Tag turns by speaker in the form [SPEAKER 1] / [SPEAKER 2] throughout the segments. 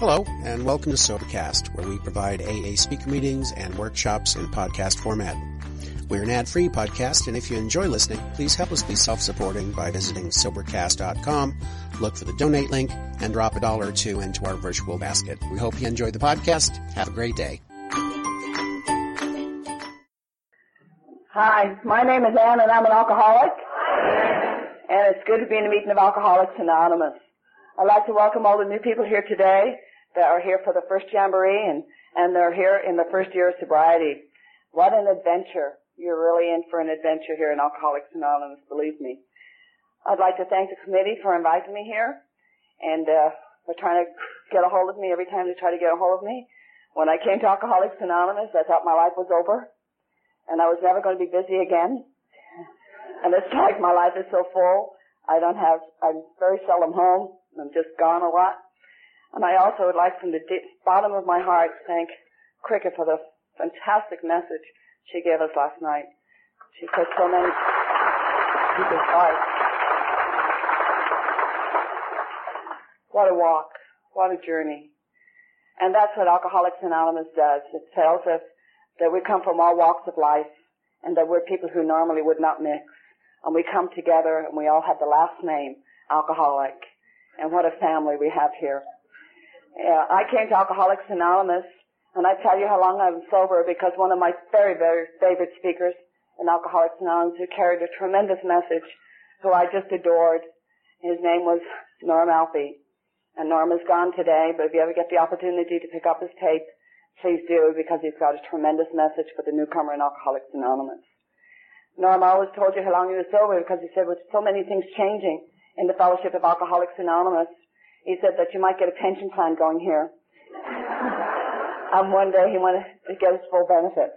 [SPEAKER 1] Hello, and welcome to Sobercast, where we provide AA speaker meetings and workshops in podcast format. We're an ad-free podcast, and if you enjoy listening, please help us be self-supporting by visiting Sobercast.com, look for the donate link, and drop a dollar or two into our virtual basket. We hope you enjoy the podcast. Have a great day.
[SPEAKER 2] Hi, my name is Ann, and I'm an alcoholic. And it's good to be in a meeting of Alcoholics Anonymous. I'd like to welcome all the new people here today that are here for the first jamboree and, and they're here in the first year of sobriety. What an adventure. You're really in for an adventure here in Alcoholics Anonymous, believe me. I'd like to thank the committee for inviting me here and uh, for trying to get a hold of me every time they try to get a hold of me. When I came to Alcoholics Anonymous, I thought my life was over and I was never going to be busy again. And it's like my life is so full. I don't have, I'm very seldom home. I'm just gone a lot. And I also would like from the bottom of my heart to thank Cricket for the fantastic message she gave us last night. She put so many people's hearts. What a walk. What a journey. And that's what Alcoholics Anonymous does. It tells us that we come from all walks of life and that we're people who normally would not mix. And we come together and we all have the last name, alcoholic. And what a family we have here. Uh, I came to Alcoholics Anonymous, and I tell you how long I've been sober because one of my very, very favorite speakers in Alcoholics Anonymous who carried a tremendous message, who I just adored, his name was Norm Alfie. And Norm is gone today, but if you ever get the opportunity to pick up his tape, please do because he's got a tremendous message for the newcomer in Alcoholics Anonymous. Norm always told you how long he was sober because he said with so many things changing in the Fellowship of Alcoholics Anonymous, he said that you might get a pension plan going here. and one day he wanted to get his full benefits.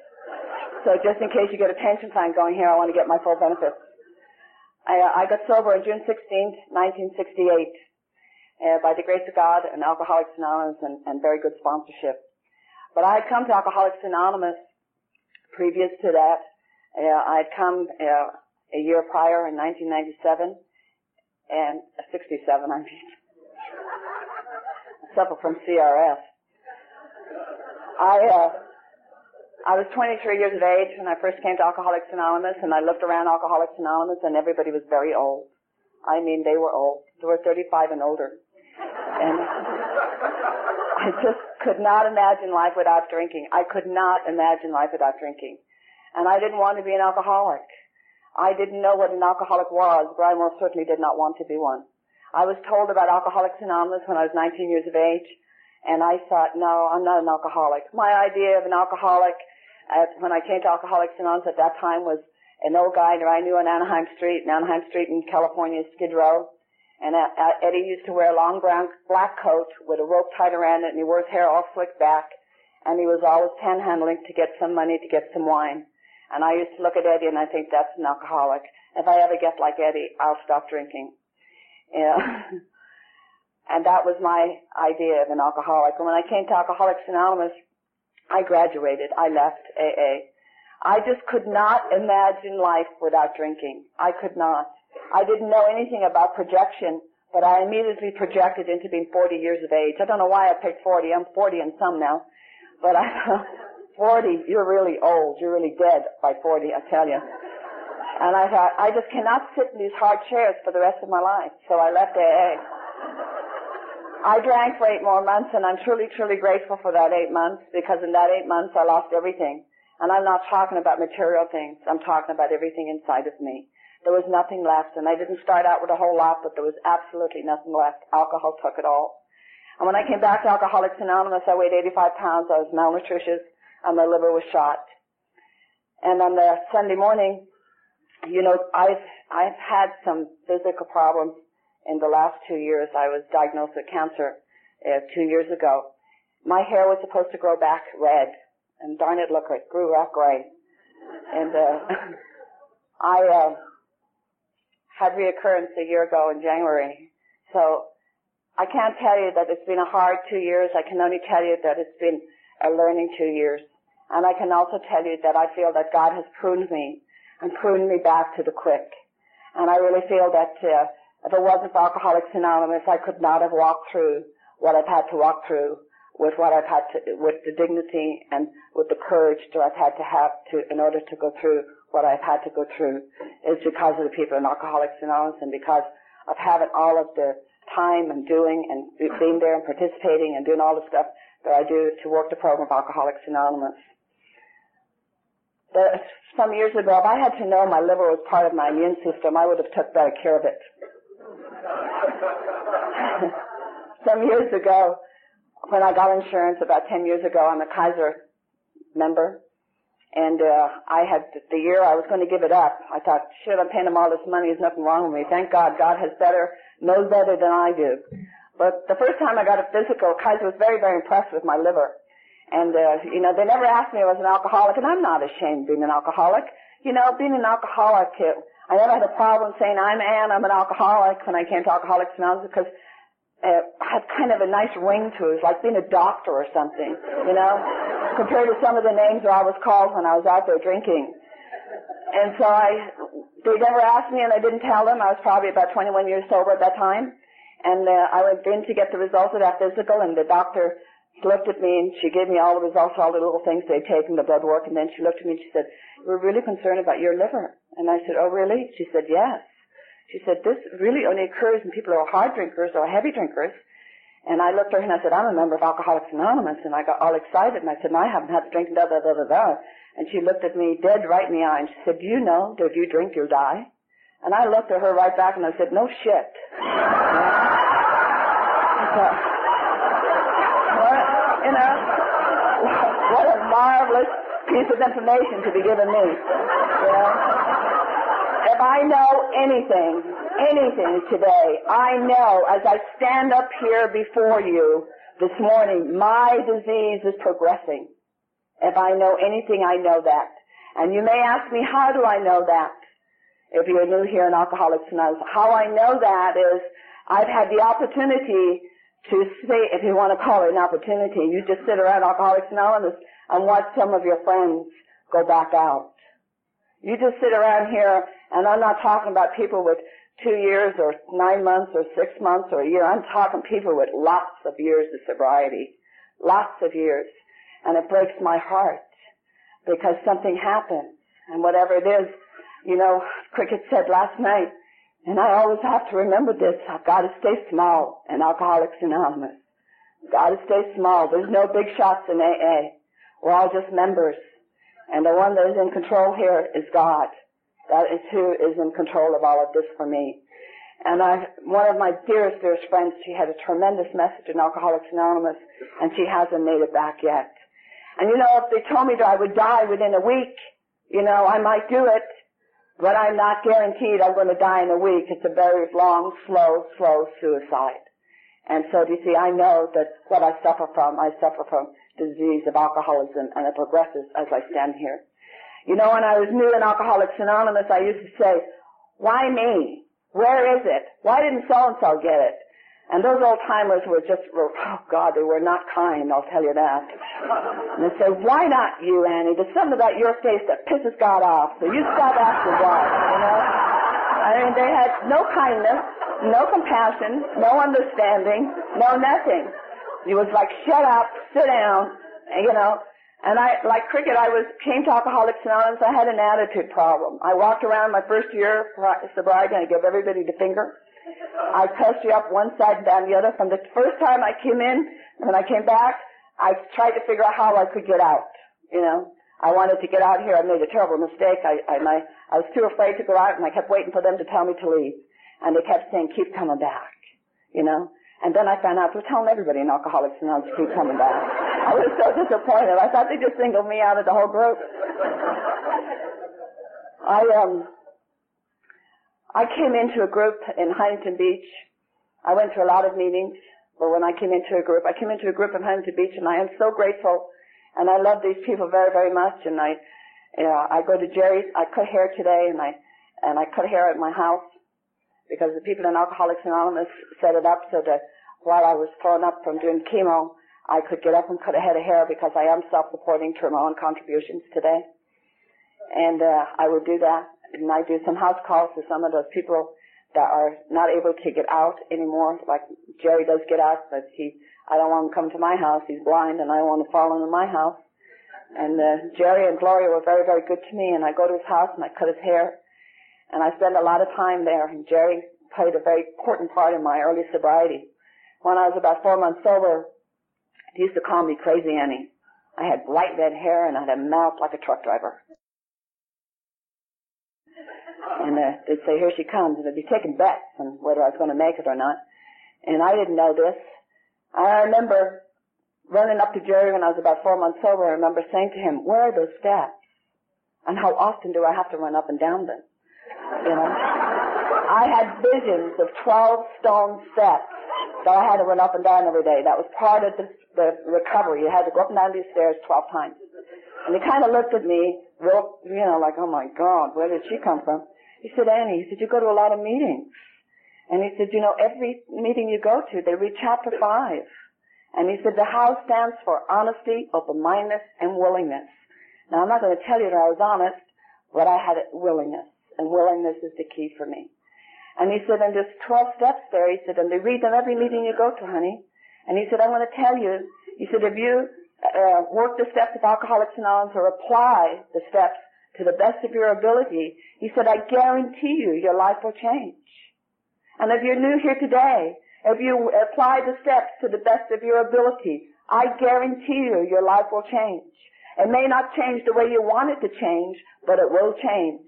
[SPEAKER 2] So just in case you get a pension plan going here, I want to get my full benefits. I, uh, I got sober on June 16, 1968, uh, by the grace of God and Alcoholics Anonymous and, and very good sponsorship. But I had come to Alcoholics Anonymous previous to that. Uh, I had come uh, a year prior in 1997 and uh, 67, I mean suffer from CRS. I, uh, I was 23 years of age when I first came to Alcoholics Anonymous, and I looked around Alcoholics Anonymous, and everybody was very old. I mean, they were old. They were 35 and older. And I just could not imagine life without drinking. I could not imagine life without drinking. And I didn't want to be an alcoholic. I didn't know what an alcoholic was, but I most certainly did not want to be one. I was told about Alcoholics Anonymous when I was 19 years of age, and I thought, no, I'm not an alcoholic. My idea of an alcoholic, at, when I came to Alcoholics Anonymous at that time, was an old guy that I knew on Anaheim Street, in Anaheim Street in California, Skid Row. And uh, uh, Eddie used to wear a long brown black coat with a rope tied around it, and he wore his hair all slicked back. And he was always panhandling to get some money to get some wine. And I used to look at Eddie and I think that's an alcoholic. If I ever get like Eddie, I'll stop drinking. Yeah. and that was my idea of an alcoholic. And when I came to Alcoholics Anonymous, I graduated. I left AA. I just could not imagine life without drinking. I could not. I didn't know anything about projection, but I immediately projected into being 40 years of age. I don't know why I picked 40. I'm 40 and some now. But I, 40, you're really old. You're really dead by 40, I tell you. And I thought, I just cannot sit in these hard chairs for the rest of my life. So I left AA. I drank for eight more months and I'm truly, truly grateful for that eight months because in that eight months I lost everything. And I'm not talking about material things. I'm talking about everything inside of me. There was nothing left and I didn't start out with a whole lot, but there was absolutely nothing left. Alcohol took it all. And when I came back to Alcoholics Anonymous, I weighed 85 pounds. I was malnutritious and my liver was shot. And on the Sunday morning, you know, I've, I've had some physical problems in the last two years. I was diagnosed with cancer uh, two years ago. My hair was supposed to grow back red, and darn it, look, it grew back gray. And uh, I uh, had reoccurrence a year ago in January. So I can't tell you that it's been a hard two years. I can only tell you that it's been a learning two years. And I can also tell you that I feel that God has pruned me and pruned me back to the quick. And I really feel that uh, if it wasn't for Alcoholics Anonymous, I could not have walked through what I've had to walk through, with what I've had to, with the dignity and with the courage that I've had to have to, in order to go through what I've had to go through, is because of the people in Alcoholics Anonymous and because of having all of the time and doing and being there and participating and doing all the stuff that I do to work the program of Alcoholics Anonymous. The, some years ago, if I had to know my liver was part of my immune system, I would have took better care of it. some years ago, when I got insurance about 10 years ago, I'm a Kaiser member. And uh, I had the year I was going to give it up. I thought, shit, I'm paying them all this money. There's nothing wrong with me. Thank God, God has better, knows better than I do. But the first time I got a physical, Kaiser was very, very impressed with my liver. And uh, you know, they never asked me if I was an alcoholic, and I'm not ashamed being an alcoholic. You know, being an alcoholic, I never had a problem saying I'm Ann, I'm an alcoholic when I came to Alcoholics Anonymous because uh, had kind of a nice ring to it. It was like being a doctor or something, you know, compared to some of the names that I was called when I was out there drinking. And so I, they never asked me and I didn't tell them. I was probably about 21 years sober at that time. And uh, I went in to get the results of that physical and the doctor looked at me and she gave me all the results, all the little things they'd taken, the blood work, and then she looked at me and she said, we're really concerned about your liver. And I said, oh really? She said, yes. She said, this really only occurs in people who are hard drinkers or heavy drinkers. And I looked at her and I said, I'm a member of Alcoholics Anonymous. And I got all excited and I said, no, I haven't had to drink, da, da, da, da, da. And she looked at me dead right in the eye and she said, do you know that if you drink, you'll die? And I looked at her right back and I said, no shit. so, what, you know, what a marvelous piece of information to be given me. You know? If I know anything, anything today, I know as I stand up here before you this morning, my disease is progressing. If I know anything, I know that. And you may ask me, how do I know that? If you're new here in Alcoholics Anonymous, how I know that is I've had the opportunity to say, if you want to call it an opportunity, you just sit around Alcoholics Anonymous and watch some of your friends go back out. You just sit around here, and I'm not talking about people with two years or nine months or six months or a year. I'm talking people with lots of years of sobriety. Lots of years. And it breaks my heart because something happens. And whatever it is, you know, Cricket said last night, and I always have to remember this, I've got to stay small in Alcoholics Anonymous. Got to stay small. There's no big shots in AA. We're all just members. And the one that is in control here is God. That is who is in control of all of this for me. And I, one of my dearest, dearest friends, she had a tremendous message in Alcoholics Anonymous, and she hasn't made it back yet. And you know, if they told me that I would die within a week, you know, I might do it, but I'm not guaranteed I'm going to die in a week. It's a very long, slow, slow suicide. And so, do you see, I know that what I suffer from, I suffer from disease of alcoholism and it progresses as I stand here. You know, when I was new in Alcoholics Anonymous, I used to say, why me? Where is it? Why didn't so-and-so get it? And those old timers were just, oh God, they were not kind, I'll tell you that. And they say, why not you, Annie? There's something about your face that pisses God off, so you stop asking why, you know? I mean, they had no kindness, no compassion, no understanding, no nothing. He was like, shut up, sit down, and, you know. And I, like cricket, I was, came to Alcoholics Anonymous, I had an attitude problem. I walked around my first year sobriety and I gave everybody the finger. I pressed you up one side and down the other. From the first time I came in, when I came back, I tried to figure out how I could get out, you know. I wanted to get out here. I made a terrible mistake. I, I, my, I was too afraid to go out and I kept waiting for them to tell me to leave. And they kept saying, keep coming back, you know. And then I found out, they're telling everybody in Alcoholics Anonymous to keep coming back. I was so disappointed. I thought they just singled me out of the whole group. I, um, I came into a group in Huntington Beach. I went to a lot of meetings, but when I came into a group, I came into a group in Huntington Beach and I am so grateful and I love these people very, very much and I, you know, I go to Jerry's, I cut hair today and I, and I cut hair at my house because the people in Alcoholics Anonymous set it up so that while I was thrown up from doing chemo, I could get up and cut a head of hair because I am self-supporting through my own contributions today. And uh, I would do that. And I do some house calls to some of those people that are not able to get out anymore. Like Jerry does get out, but he, I don't want him to come to my house. He's blind, and I don't want to follow him in my house. And uh, Jerry and Gloria were very, very good to me, and I go to his house and I cut his hair, and I spend a lot of time there. And Jerry played a very important part in my early sobriety. When I was about four months sober, he used to call me Crazy Annie. I had bright red hair and I had a mouth like a truck driver. And uh, they'd say, here she comes, and they'd be taking bets on whether I was going to make it or not. And I didn't know this. I remember running up to Jerry when I was about four months sober. I remember saying to him, where are those steps? And how often do I have to run up and down them? You know? I had visions of 12 stone steps that I had to run up and down every day. That was part of the, the recovery. You had to go up and down these stairs 12 times. And he kind of looked at me, real, you know, like, oh my God, where did she come from? He said, Annie, he said, you go to a lot of meetings. And he said, you know, every meeting you go to, they read chapter 5. And he said, the house stands for honesty, open-mindedness, and willingness. Now, I'm not going to tell you that I was honest, but I had willingness. And willingness is the key for me. And he said, and there's 12 steps there. He said, and they read them every meeting you go to, honey. And he said, I want to tell you, he said, if you uh, work the steps of Alcoholics Anonymous or apply the steps to the best of your ability, he said, I guarantee you your life will change. And if you're new here today, if you apply the steps to the best of your ability, I guarantee you your life will change. It may not change the way you want it to change, but it will change.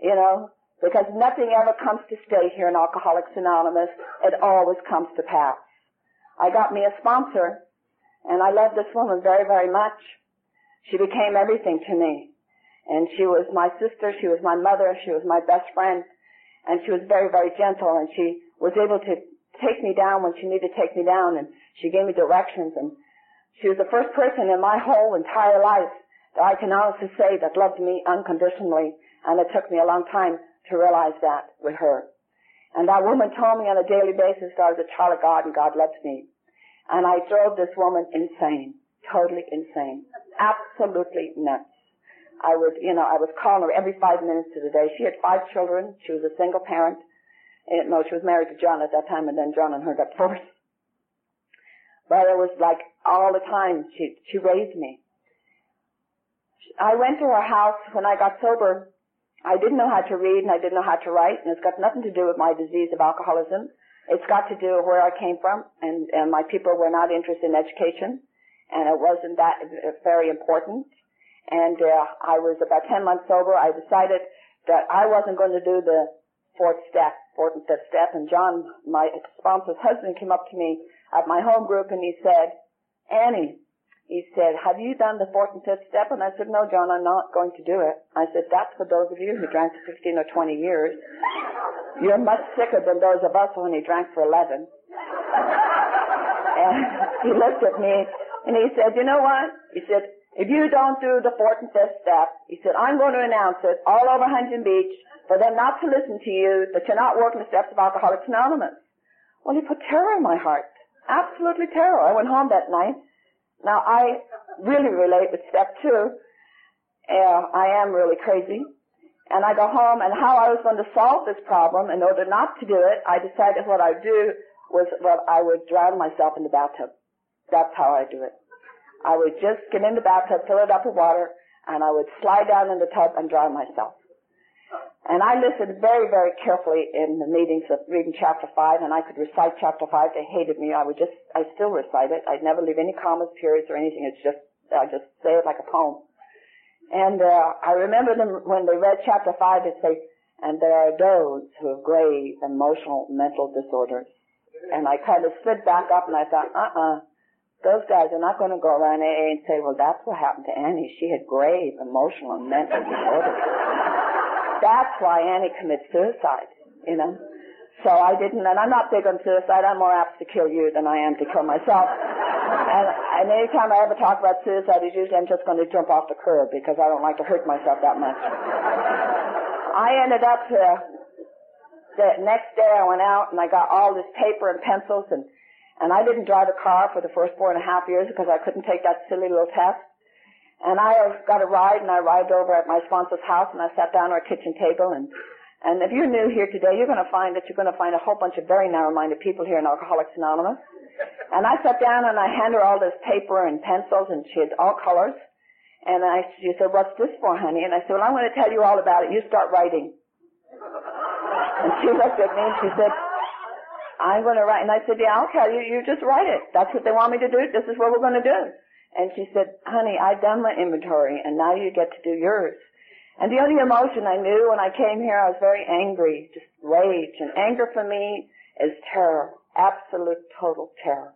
[SPEAKER 2] You know, because nothing ever comes to stay here in Alcoholics Anonymous. It always comes to pass. I got me a sponsor, and I love this woman very, very much. She became everything to me. And she was my sister, she was my mother, she was my best friend, and she was very, very gentle, and she was able to take me down when she needed to take me down, and she gave me directions, and she was the first person in my whole entire life that I can honestly say that loved me unconditionally, and it took me a long time to realize that with her. And that woman told me on a daily basis that I was a child of God and God loves me. And I drove this woman insane. Totally insane. Absolutely nuts. I would, you know, I was calling her every five minutes of the day. She had five children. She was a single parent. And, no, she was married to John at that time and then John and her got divorced. But it was like all the time she, she raised me. I went to her house when I got sober I didn't know how to read and I didn't know how to write, and it's got nothing to do with my disease of alcoholism. It's got to do with where I came from, and, and my people were not interested in education, and it wasn't that very important. And uh, I was about 10 months sober. I decided that I wasn't going to do the fourth step, fourth and fifth step. And John, my sponsor's husband, came up to me at my home group and he said, Annie, he said, have you done the fourth and fifth step? And I said, no, John, I'm not going to do it. I said, that's for those of you who drank for 15 or 20 years. You're much sicker than those of us who only drank for 11. and he looked at me and he said, you know what? He said, if you don't do the fourth and fifth step, he said, I'm going to announce it all over Huntington Beach for them not to listen to you, that you're not working the steps of Alcoholics Anonymous. Well, he put terror in my heart. Absolutely terror. I went home that night now I really relate with step two. Uh, I am really crazy. And I go home and how I was going to solve this problem in order not to do it, I decided what I'd do was well, I would drown myself in the bathtub. That's how I do it. I would just get in the bathtub, fill it up with water, and I would slide down in the tub and drown myself. And I listened very, very carefully in the meetings of reading chapter 5, and I could recite chapter 5. They hated me. I would just, I still recite it. I'd never leave any commas, periods, or anything. It's just, I just say it like a poem. And uh, I remember them when they read chapter 5, they'd say, and there are those who have grave emotional mental disorders. And I kind of stood back up and I thought, uh-uh, those guys are not going to go around AA and say, well, that's what happened to Annie. She had grave emotional and mental disorders. That's why Annie commits suicide, you know. So I didn't, and I'm not big on suicide. I'm more apt to kill you than I am to kill myself. and, and anytime I ever talk about suicide, it's usually I'm just going to jump off the curb because I don't like to hurt myself that much. I ended up uh, the next day I went out and I got all this paper and pencils and and I didn't drive a car for the first four and a half years because I couldn't take that silly little test. And I got a ride and I arrived over at my sponsor's house and I sat down at our kitchen table and, And if you're new here today, you're going to find that you're going to find a whole bunch of very narrow-minded people here in Alcoholics Anonymous. And I sat down and I handed her all this paper and pencils and she had all colors. And I, she said, what's this for, honey? And I said, well, I'm going to tell you all about it. You start writing. And she looked at me and she said, I'm going to write. And I said, yeah, I'll tell you. You just write it. That's what they want me to do. This is what we're going to do. And she said, honey, I've done my inventory and now you get to do yours. And the only emotion I knew when I came here, I was very angry, just rage. And anger for me is terror, absolute total terror.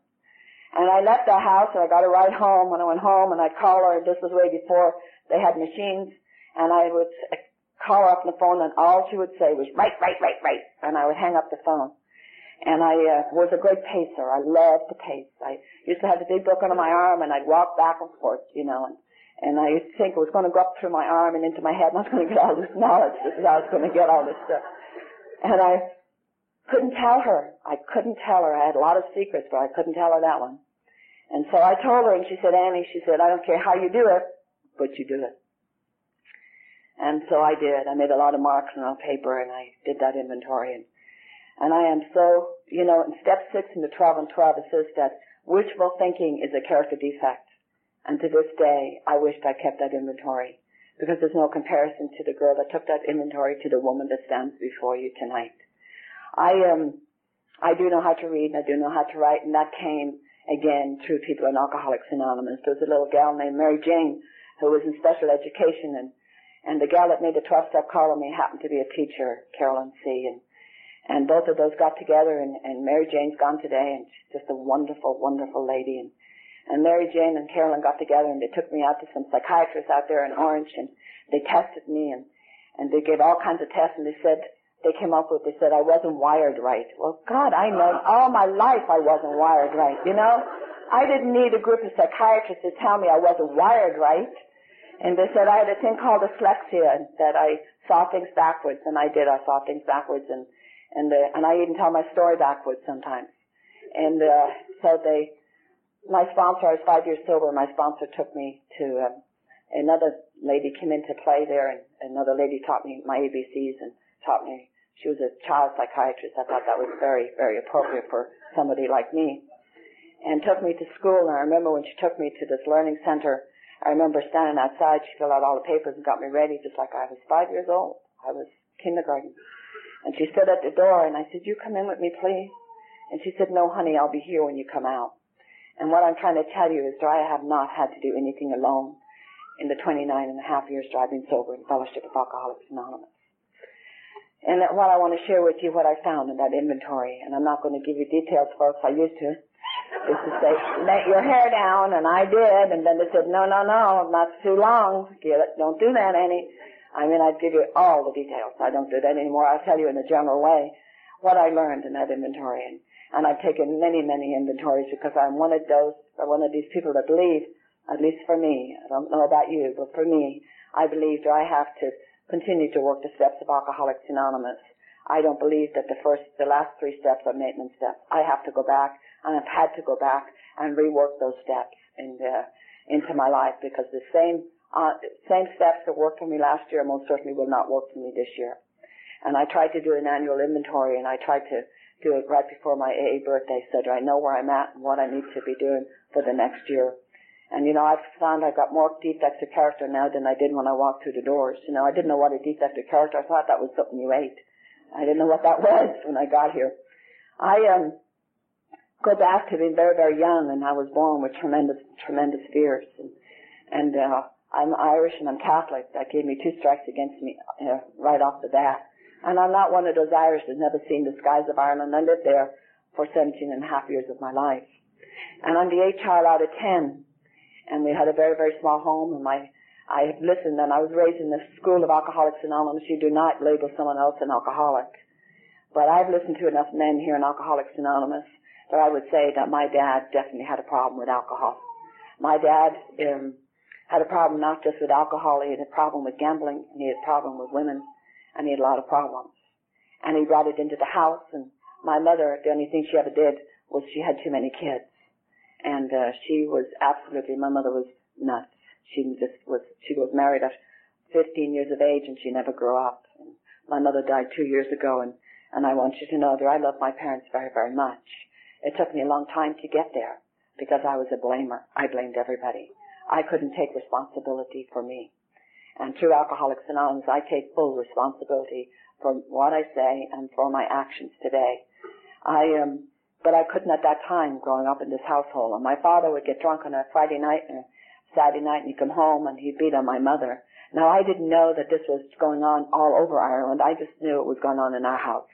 [SPEAKER 2] And I left the house and I got a ride home. When I went home and I called call her, this was way before they had machines, and I would uh, call her up on the phone and all she would say was, right, right, right, right. And I would hang up the phone. And I uh, was a great pacer. I loved to pace. I used to have the big book under my arm and I'd walk back and forth, you know, and and I used to think it was going to go up through my arm and into my head and I was going to get all this knowledge. This is how I was going to get all this stuff. And I couldn't tell her. I couldn't tell her. I had a lot of secrets, but I couldn't tell her that one. And so I told her and she said, Annie, she said, I don't care how you do it, but you do it. And so I did. I made a lot of marks on paper and I did that inventory and and I am so, you know, in step six in the 12 and 12 it says that wishful thinking is a character defect. And to this day, I wished I kept that inventory because there's no comparison to the girl that took that inventory to the woman that stands before you tonight. I um, I do know how to read and I do know how to write, and that came again through people in Alcoholics Anonymous. There was a little gal named Mary Jane who was in special education, and and the gal that made the 12-step call on me happened to be a teacher, Carolyn C. And and both of those got together, and and Mary Jane's gone today, and she's just a wonderful, wonderful lady, and and Mary Jane and Carolyn got together and they took me out to some psychiatrists out there in Orange and they tested me and, and they gave all kinds of tests and they said, they came up with, they said I wasn't wired right. Well, God, I know uh-huh. all my life I wasn't wired right, you know? I didn't need a group of psychiatrists to tell me I wasn't wired right. And they said I had a thing called dyslexia, that I saw things backwards, and I did. I saw things backwards, and and uh, and I even tell my story backwards sometimes. And uh, so they my sponsor, I was five years sober. My sponsor took me to um, another lady came into play there, and another lady taught me my ABCs and taught me. She was a child psychiatrist. I thought that was very, very appropriate for somebody like me, and took me to school. And I remember when she took me to this learning center. I remember standing outside. She filled out all the papers and got me ready, just like I was five years old. I was kindergarten. And she stood at the door, and I said, "You come in with me, please." And she said, "No, honey, I'll be here when you come out." And what I'm trying to tell you is that I have not had to do anything alone in the 29 and a half years that I've been sober in Fellowship of Alcoholics Anonymous. And that what I want to share with you what I found in that inventory, and I'm not going to give you details, folks, I used to, is to say, let your hair down, and I did, and then they said, no, no, no, that's too long, get it, don't do that, Annie. I mean, I'd give you all the details. I don't do that anymore. I'll tell you in a general way what I learned in that inventory. And and I've taken many, many inventories because I'm one of those, one of these people that believe, at least for me, I don't know about you, but for me, I believe that I have to continue to work the steps of Alcoholics Anonymous. I don't believe that the first, the last three steps are maintenance steps. I have to go back, and I've had to go back and rework those steps in the, into my life because the same, uh, same steps that worked for me last year most certainly will not work for me this year. And I tried to do an annual inventory, and I tried to do it right before my AA birthday so that I know where I'm at and what I need to be doing for the next year. And you know, I've found I've got more defects of character now than I did when I walked through the doors. You know, I didn't know what a defect of character. I thought that was something you ate. I didn't know what that was when I got here. I um go back to being very, very young and I was born with tremendous, tremendous fears. And, and uh, I'm Irish and I'm Catholic. That gave me two strikes against me uh, right off the bat. And I'm not one of those Irish that's never seen the skies of Ireland. I lived there for 17 and a half years of my life. And I'm the eighth child out of 10. And we had a very, very small home and my, I listened and I was raised in the school of Alcoholics Anonymous. You do not label someone else an alcoholic. But I've listened to enough men here in Alcoholics Anonymous that I would say that my dad definitely had a problem with alcohol. My dad um, had a problem not just with alcohol, he had a problem with gambling, and he had a problem with women, and he had a lot of problems. And he brought it into the house, and my mother, the only thing she ever did was she had too many kids. And uh, she was absolutely, my mother was nuts. She just was, she was married at 15 years of age and she never grew up. And My mother died two years ago and, and I want you to know that I love my parents very, very much. It took me a long time to get there because I was a blamer. I blamed everybody. I couldn't take responsibility for me. And through Alcoholics Anonymous, I take full responsibility for what I say and for my actions today. I um, but I couldn't at that time growing up in this household. And my father would get drunk on a Friday night and a Saturday night and he'd come home and he'd beat on my mother. Now I didn't know that this was going on all over Ireland. I just knew it was going on in our house.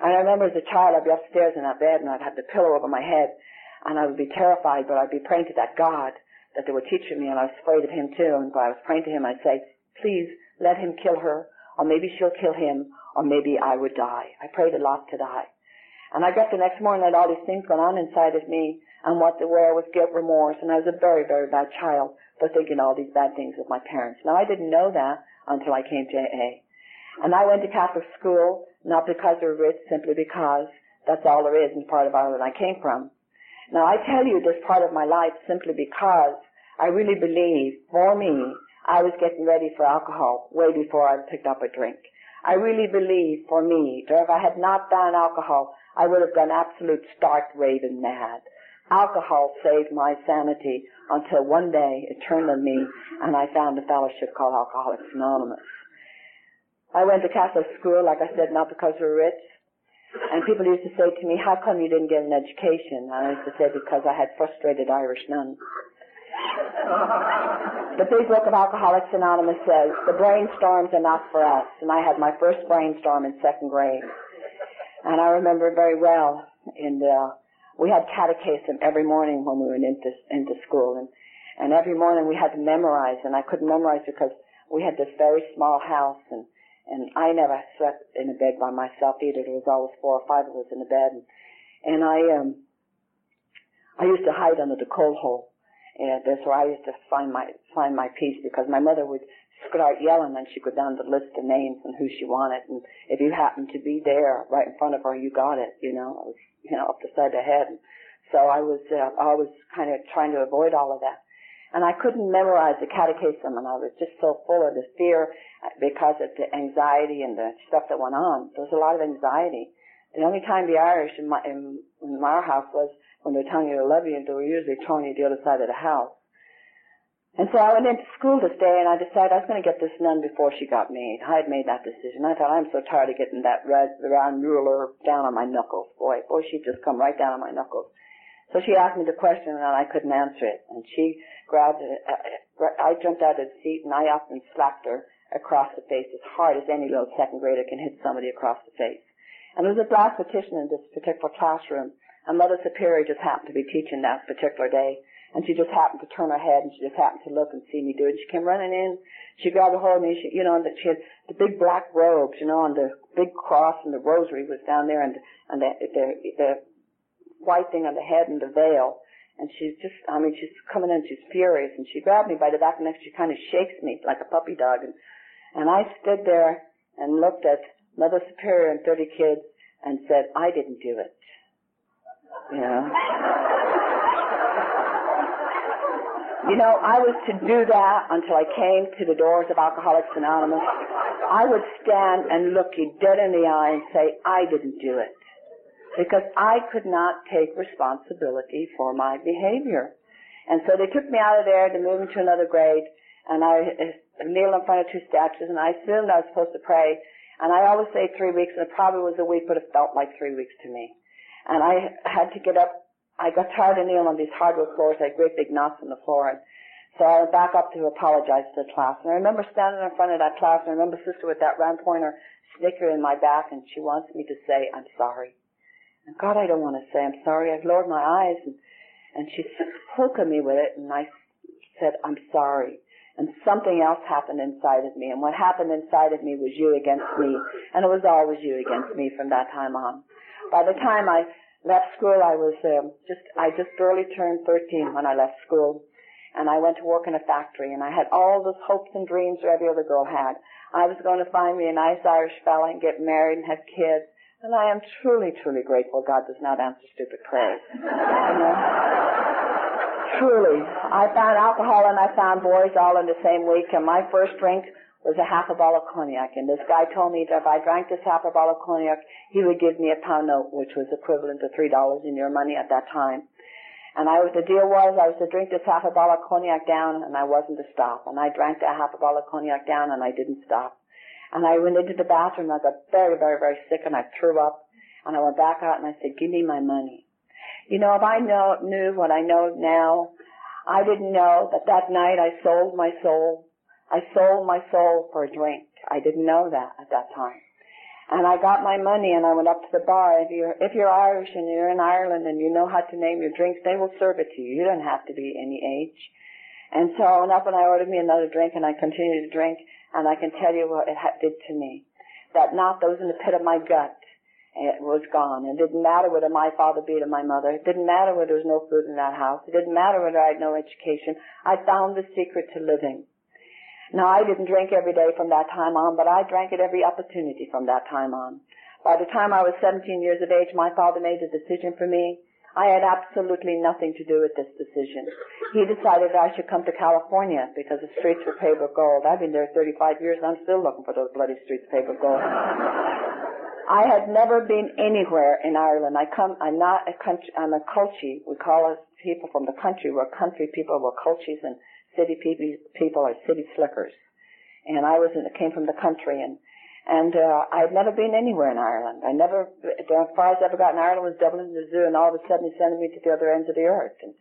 [SPEAKER 2] And I remember as a child I'd be upstairs in that bed and I'd have the pillow over my head and I would be terrified, but I'd be praying to that God that they were teaching me and I was afraid of him too. And but I was praying to him, I'd say, please let him kill her or maybe she'll kill him or maybe I would die. I prayed a lot to die. And I got the next morning, I had all these things going on inside of me, and what the where was guilt, remorse, and I was a very, very bad child for thinking all these bad things of my parents. Now I didn't know that until I came to AA. And I went to Catholic school, not because we were rich, simply because that's all there is in part of Ireland I came from. Now I tell you this part of my life simply because I really believe, for me, I was getting ready for alcohol way before I picked up a drink. I really believe for me that if I had not done alcohol, I would have gone absolute stark raving mad. Alcohol saved my sanity until one day it turned on me and I found a fellowship called Alcoholics Anonymous. I went to Catholic school, like I said, not because we were rich. And people used to say to me, how come you didn't get an education? And I used to say, because I had frustrated Irish nuns. The big book of Alcoholics Anonymous says, the brainstorms are not for us. And I had my first brainstorm in second grade. And I remember very well, and uh, we had catechism every morning when we went into, into school. And, and every morning we had to memorize, and I couldn't memorize because we had this very small house, and, and I never slept in a bed by myself either. There was always four or five of us in the bed. And, and I, um, I used to hide under the coal hole and that's where I used to find my find my peace because my mother would start yelling and she'd go down the list of names and who she wanted and if you happened to be there right in front of her you got it you know it was you know up the side of the head so I was uh, I was kind of trying to avoid all of that and I couldn't memorize the catechism and I was just so full of the fear because of the anxiety and the stuff that went on there was a lot of anxiety the only time the Irish in my in, in our house was when they're telling you to love you, they were usually throwing you the other side of the house. And so I went into school this day and I decided I was going to get this nun before she got made. I had made that decision. I thought, I'm so tired of getting that red, the round ruler down on my knuckles. Boy, boy, she'd just come right down on my knuckles. So she asked me the question and I couldn't answer it. And she grabbed uh, I jumped out of the seat and I up and slapped her across the face as hard as any little second grader can hit somebody across the face. And there was a black petition in this particular classroom and Mother Superior just happened to be teaching that particular day. And she just happened to turn her head and she just happened to look and see me do it. And she came running in. She grabbed a hold of me. She, you know, and she had the big black robes, you know, and the big cross and the rosary was down there and, and the, the, the white thing on the head and the veil. And she's just, I mean, she's coming in, she's furious. And she grabbed me by the back of the neck. She kind of shakes me like a puppy dog. And, and I stood there and looked at Mother Superior and 30 kids and said, I didn't do it. Yeah. You know, I was to do that until I came to the doors of Alcoholics Anonymous. I would stand and look you dead in the eye and say, I didn't do it. Because I could not take responsibility for my behavior. And so they took me out of there to move me to another grade, and I kneeled in front of two statues, and I assumed I was supposed to pray. And I always say three weeks, and it probably was a week, but it felt like three weeks to me and I had to get up. I got tired of kneeling on these hardwood floors. I had great big knots on the floor, and so I went back up to apologize to the class. And I remember standing in front of that class, and I remember Sister with that round pointer snicker in my back, and she wants me to say, I'm sorry. God, I don't want to say I'm sorry. I've lowered my eyes, and, and she spoke at me with it, and I said, I'm sorry. And something else happened inside of me, and what happened inside of me was you against me, and it was always you against me from that time on. By the time I left school, I was um, just I just barely turned 13 when I left school, and I went to work in a factory, and I had all those hopes and dreams that every other girl had. I was going to find me a nice Irish fella and get married and have kids, and I am truly, truly grateful God does not answer stupid prayers. Truly, I found alcohol and I found boys all in the same week, and my first drink was a half a bottle of cognac. And this guy told me that if I drank this half a bottle of cognac, he would give me a pound note, which was equivalent to three dollars in your money at that time. And I was, the deal was I was to drink this half a bottle of cognac down and I wasn't to stop. And I drank that half a bottle of cognac down and I didn't stop. And I went into the bathroom I got very, very, very sick and I threw up. And I went back out and I said, give me my money. You know, if I know, knew what I know now, I didn't know that that night I sold my soul. I sold my soul for a drink. I didn't know that at that time. And I got my money and I went up to the bar. If you're, if you're Irish and you're in Ireland and you know how to name your drinks, they will serve it to you. You don't have to be any age. And so I went up and I ordered me another drink and I continued to drink and I can tell you what it did to me. That knot that was in the pit of my gut, it was gone. It didn't matter whether my father beat my mother. It didn't matter whether there was no food in that house. It didn't matter whether I had no education. I found the secret to living. Now I didn't drink every day from that time on, but I drank at every opportunity from that time on. By the time I was 17 years of age, my father made a decision for me. I had absolutely nothing to do with this decision. He decided I should come to California because the streets were paved with gold. I've been there 35 years and I'm still looking for those bloody streets paved with gold. I had never been anywhere in Ireland. I come, I'm not a country, I'm a culture. We call us people from the country. We're country people, we're cultures and city people, people are city slickers. And I was, I came from the country and, and, uh, I had never been anywhere in Ireland. I never, the farthest I ever got in Ireland was Dublin the zoo and all of a sudden he sent me to the other ends of the earth. And,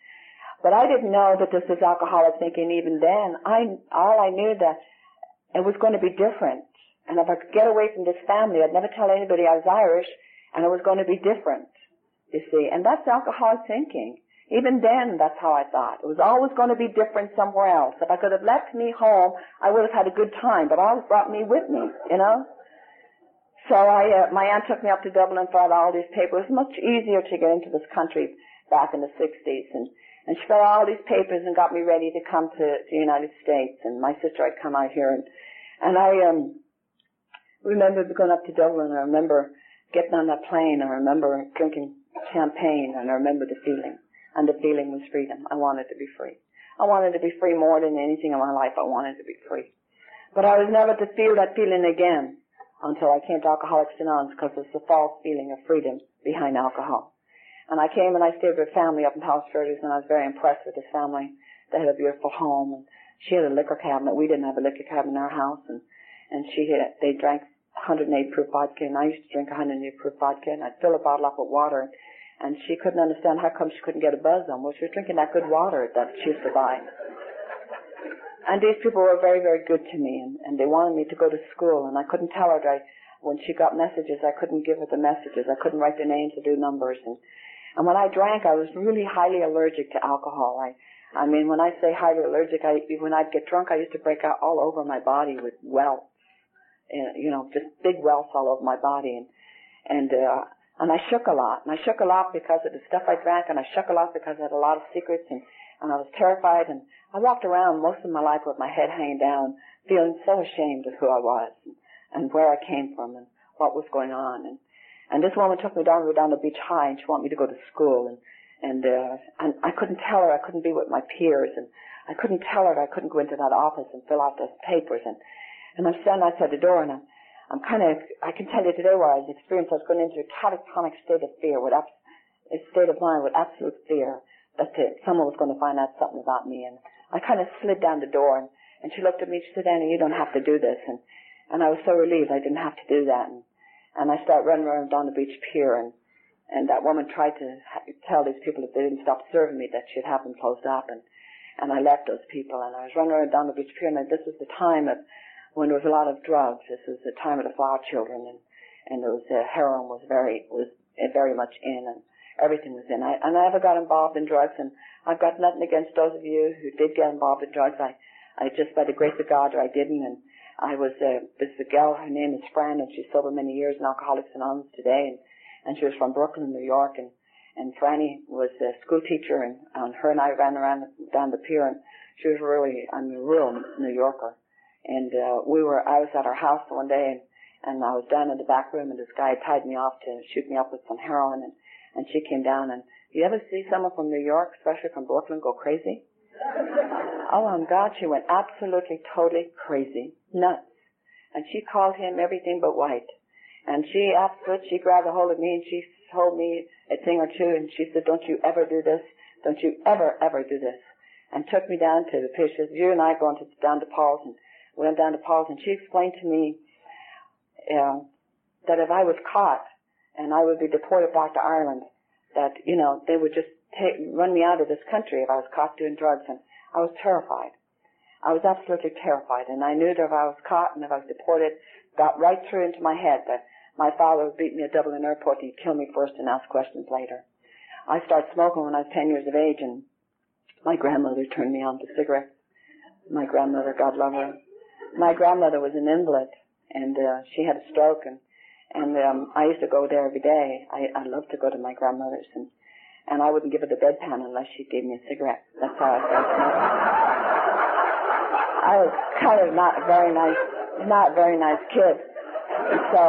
[SPEAKER 2] but I didn't know that this was alcoholic thinking even then. I, all I knew that it was going to be different. And if I could get away from this family, I'd never tell anybody I was Irish and it was going to be different. You see, and that's alcoholic thinking. Even then, that's how I thought. It was always going to be different somewhere else. If I could have left me home, I would have had a good time, but always brought me with me, you know? So I, uh, my aunt took me up to Dublin and filed all these papers. It was much easier to get into this country back in the 60s. And, and she filed all these papers and got me ready to come to the United States. And my sister had come out here and, and I, um, remember going up to Dublin. I remember getting on that plane. I remember drinking champagne and I remember the feeling and the feeling was freedom. I wanted to be free. I wanted to be free more than anything in my life. I wanted to be free. But I was never to feel that feeling again until I came to Alcoholics Anonymous because it's the false feeling of freedom behind alcohol. And I came and I stayed with a family up in Palos Verdes and I was very impressed with this family. They had a beautiful home and she had a liquor cabinet. We didn't have a liquor cabinet in our house and, and she had, they drank 108 proof vodka and I used to drink 108 proof vodka and I'd fill a bottle up with water and she couldn't understand how come she couldn't get a buzz on. Well, she was drinking that good water that she used to buy. And these people were very, very good to me, and, and they wanted me to go to school, and I couldn't tell her that I, when she got messages, I couldn't give her the messages. I couldn't write the names or do numbers, and and when I drank, I was really highly allergic to alcohol. I, I mean, when I say highly allergic, I when I'd get drunk, I used to break out all over my body with welts, you know, just big welts all over my body, and and uh, and I shook a lot. And I shook a lot because of the stuff I drank, and I shook a lot because I had a lot of secrets, and, and I was terrified. And I walked around most of my life with my head hanging down, feeling so ashamed of who I was, and, and where I came from, and what was going on. And, and this woman took me down, we were down to Beach High, and she wanted me to go to school. And, and, uh, and I couldn't tell her I couldn't be with my peers, and I couldn't tell her I couldn't go into that office and fill out those papers. And, and I'm standing outside the door, and I'm, I'm kind of, I can tell you today where I experienced, I was going into a catatonic state of fear, with a state of mind with absolute fear that someone was going to find out something about me. And I kind of slid down the door, and, and she looked at me, she said, Annie, you don't have to do this. And, and I was so relieved I didn't have to do that. And, and I started running around down the beach pier, and, and that woman tried to ha- tell these people if they didn't stop serving me that she'd have them closed up. And, and I left those people, and I was running around down the beach pier, and this was the time of when there was a lot of drugs. This was the time of the flower children, and and there was uh, heroin was very was very much in, and everything was in. I and I never got involved in drugs, and I've got nothing against those of you who did get involved in drugs. I I just by the grace of God I didn't, and I was uh, this a gal. Her name is Fran, and she's sober many years in Alcoholics Anonymous today, and and she was from Brooklyn, New York, and and Franny was a school teacher, and, and her and I ran around down the pier, and she was really, I'm a real New Yorker. And uh, we were, I was at our house one day, and, and I was down in the back room, and this guy tied me off to shoot me up with some heroin, and and she came down. And you ever see someone from New York, especially from Brooklyn, go crazy? oh, on God, she went absolutely, totally crazy, nuts. and she called him everything but white. And she, afterwards, she grabbed a hold of me and she told me a thing or two and she said, don't you ever do this. Don't you ever, ever do this. And took me down to the pictures. You and I going to, down to Paul's and went down to Paul's and she explained to me, uh, that if I was caught and I would be deported back to Ireland, that, you know, they would just take, run me out of this country if I was caught doing drugs. And I was terrified. I was absolutely terrified. And I knew that if I was caught and if I was deported, got right through into my head that my father would beat me at Dublin airport and he'd kill me first and ask questions later. I started smoking when I was 10 years of age and my grandmother turned me on to cigarettes. My grandmother, God love her. My grandmother was an invalid and uh, she had a stroke and and um, I used to go there every day. I, I loved to go to my grandmother's and and I wouldn't give her the bedpan unless she gave me a cigarette. That's how I smoking. I was kind of not a very nice, not very nice kid. And so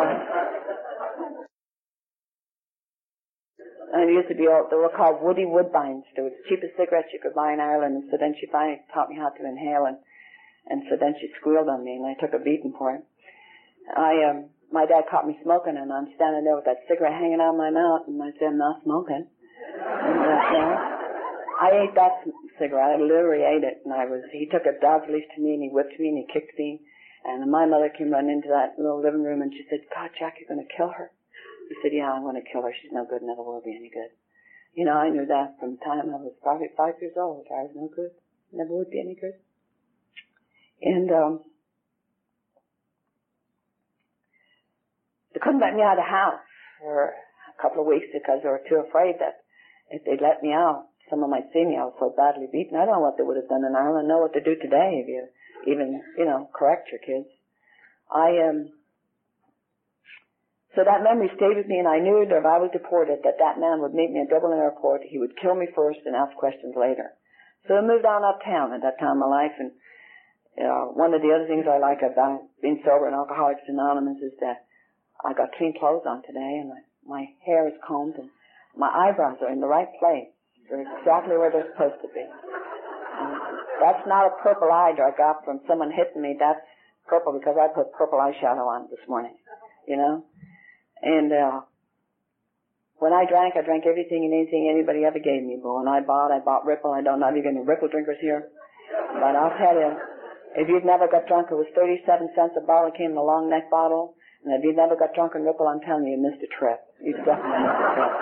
[SPEAKER 2] and it used to be all, they were called woody woodbines. They were the cheapest cigarettes you could buy in Ireland. And so then she finally taught me how to inhale and, and so then she squealed on me and I took a beating for it. I, um, my dad caught me smoking and I'm standing there with that cigarette hanging out of my mouth and I said, I'm not smoking. And, uh, you know, I ate that cigarette. I literally ate it and I was, he took a dog's leash to me and he whipped me and he kicked me. And my mother came running into that little living room and she said, God, Jack, you're going to kill her. He said, yeah, I'm going to kill her. She's no good, never will be any good. You know, I knew that from the time I was probably five years old. I was no good, never would be any good. And, um, they couldn't let me out of the house for a couple of weeks because they were too afraid that if they let me out, someone might see me. I was so badly beaten. I don't know what they would have done in Ireland. Know what to do today if you even, you know, correct your kids. I, um, so that memory stayed with me, and I knew that if I was deported, that that man would meet me at Dublin Airport. He would kill me first and ask questions later. So I moved on uptown at that time of my life, and know, one of the other things I like about being sober and Alcoholics Anonymous is that I got clean clothes on today, and my, my hair is combed, and my eyebrows are in the right place. They're exactly where they're supposed to be. And that's not a purple eye I got from someone hitting me. That's purple because I put purple eyeshadow on this morning. You know? And uh, when I drank, I drank everything and anything anybody ever gave me. But when I bought, I bought Ripple. I don't know if you're getting Ripple drinkers here. But I'll tell you, if you've never got drunk, it was 37 cents a bottle. It came in a long neck bottle. And if you've never got drunk on Ripple, I'm telling you, you missed a trip. You definitely missed a trip.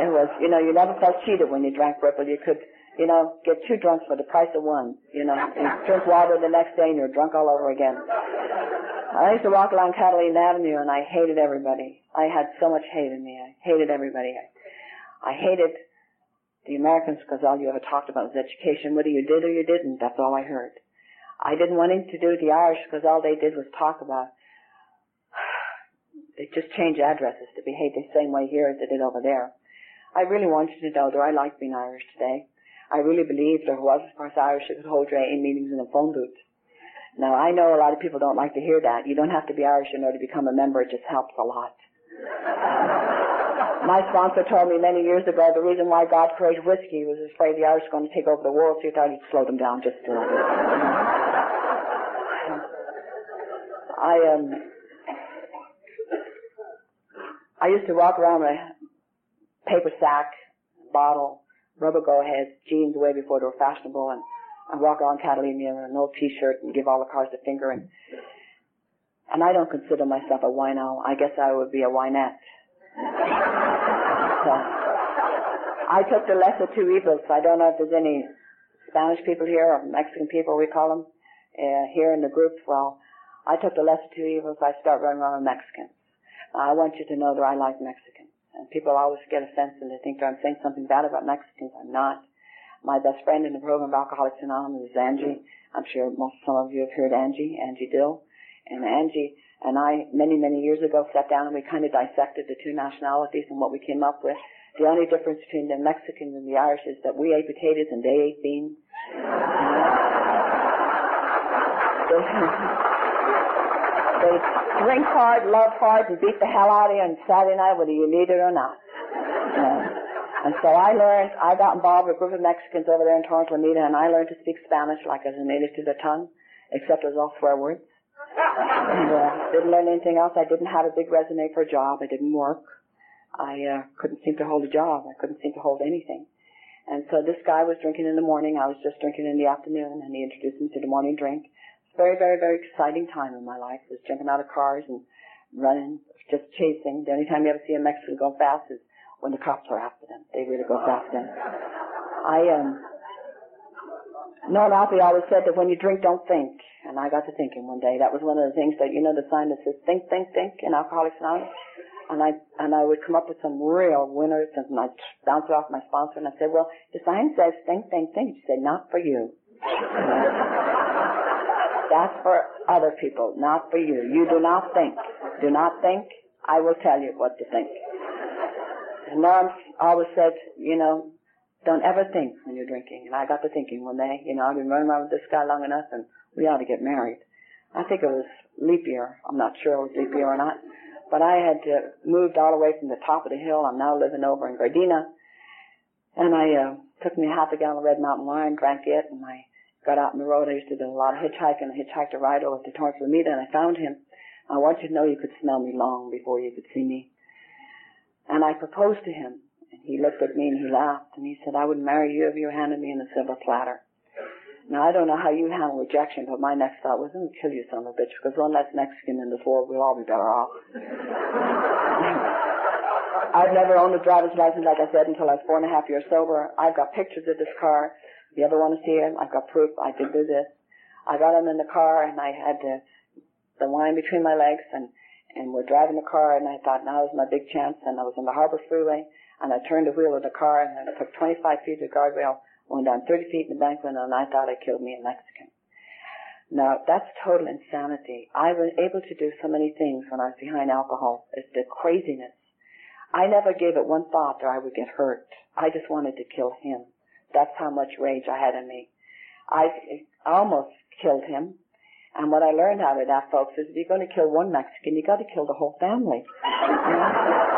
[SPEAKER 2] It was, you know, you never felt cheated when you drank Ripple. You could, you know, get two drunks for the price of one. You know, you drink water the next day and you're drunk all over again. I used to walk along Catalina Avenue and I hated everybody. I had so much hate in me. I hated everybody. I, I hated the Americans because all you ever talked about was education. Whether you did or you didn't, that's all I heard. I didn't want anything to do the Irish because all they did was talk about. They just changed addresses to behave the same way here as they did over there. I really wanted to know, do I like being Irish today? I really believed there was, as far as Irish, that could hold your AA meetings in a phone booth. Now, I know a lot of people don't like to hear that. You don't have to be Irish in order to become a member. It just helps a lot. My sponsor told me many years ago the reason why God created whiskey was afraid the Irish were going to take over the world, so he thought he'd slow them down just a little bit. I um, I used to walk around with a paper sack, bottle, rubber go aheads, jeans way before they were fashionable, and I walk around Catalina in an old T-shirt and give all the cars the finger. And and I don't consider myself a wino. I guess I would be a winette. so, I took the lesser two evils. I don't know if there's any Spanish people here or Mexican people, we call them, uh, here in the group. Well, I took the lesser two evils. I start running around with Mexicans. I want you to know that I like Mexicans. And people always get offensive and they think that I'm saying something bad about Mexicans. I'm not. My best friend in the program of Alcoholics Anonymous is Angie. I'm sure most some of you have heard Angie, Angie Dill. And Angie and I, many, many years ago, sat down and we kind of dissected the two nationalities and what we came up with. The only difference between the Mexicans and the Irish is that we ate potatoes and they ate beans. they drink hard, love hard, and beat the hell out of you on Saturday night whether you need it or not. And so I learned, I got involved with a group of Mexicans over there in Torrance, Anita, and I learned to speak Spanish like as a native to the tongue, except as all swear words. and uh, didn't learn anything else. I didn't have a big resume for a job. I didn't work. I uh, couldn't seem to hold a job. I couldn't seem to hold anything. And so this guy was drinking in the morning. I was just drinking in the afternoon, and he introduced me to the morning drink. Very, very, very exciting time in my life. Was jumping out of cars and running, just chasing. The only time you ever see a Mexican go fast is when the cops are after them. They really go fast then. I um Norm Alfie always said that when you drink, don't think. And I got to thinking one day. That was one of the things that, you know, the sign that says think, think, think in Alcoholics Anonymous? And I, and I would come up with some real winners and I'd bounce it off my sponsor and I'd say, well, the sign says think, think, think. She said, not for you. That's for other people, not for you. You do not think. Do not think. I will tell you what to think. And Norm always said, you know, don't ever think when you're drinking. And I got to thinking one day, you know, I've been running around with this guy long enough and we ought to get married. I think it was leap year. I'm not sure it was leap year or not. But I had uh, moved all the way from the top of the hill. I'm now living over in Gardena. And I uh, took me half a gallon of Red Mountain wine, drank it, and I got out on the road. I used to do a lot of hitchhiking. I hitchhiked a ride over to Torrance Lomita, and I found him. I want you to know you could smell me long before you could see me. And I proposed to him. And he looked at me and he laughed and he said, I would marry you if you handed me in a silver platter. Now I don't know how you handle rejection, but my next thought was, I'm to kill you son of a bitch, because one less Mexican in this world, we'll all be better off. I've never owned a driver's license, like I said, until I was four and a half years sober. I've got pictures of this car. If you ever want to see it, I've got proof. I did do this. I got him in the car and I had the, the wine between my legs and, and we're driving the car and I thought, now is my big chance. And I was on the harbor freeway and I turned the wheel of the car and I took 25 feet of guardrail, went down 30 feet in the embankment, and I thought I killed me a Mexican. Now, that's total insanity. I was able to do so many things when I was behind alcohol. It's the craziness. I never gave it one thought that I would get hurt. I just wanted to kill him. That's how much rage I had in me. I almost killed him. And what I learned out of that, folks, is if you're going to kill one Mexican, you got to kill the whole family. You know?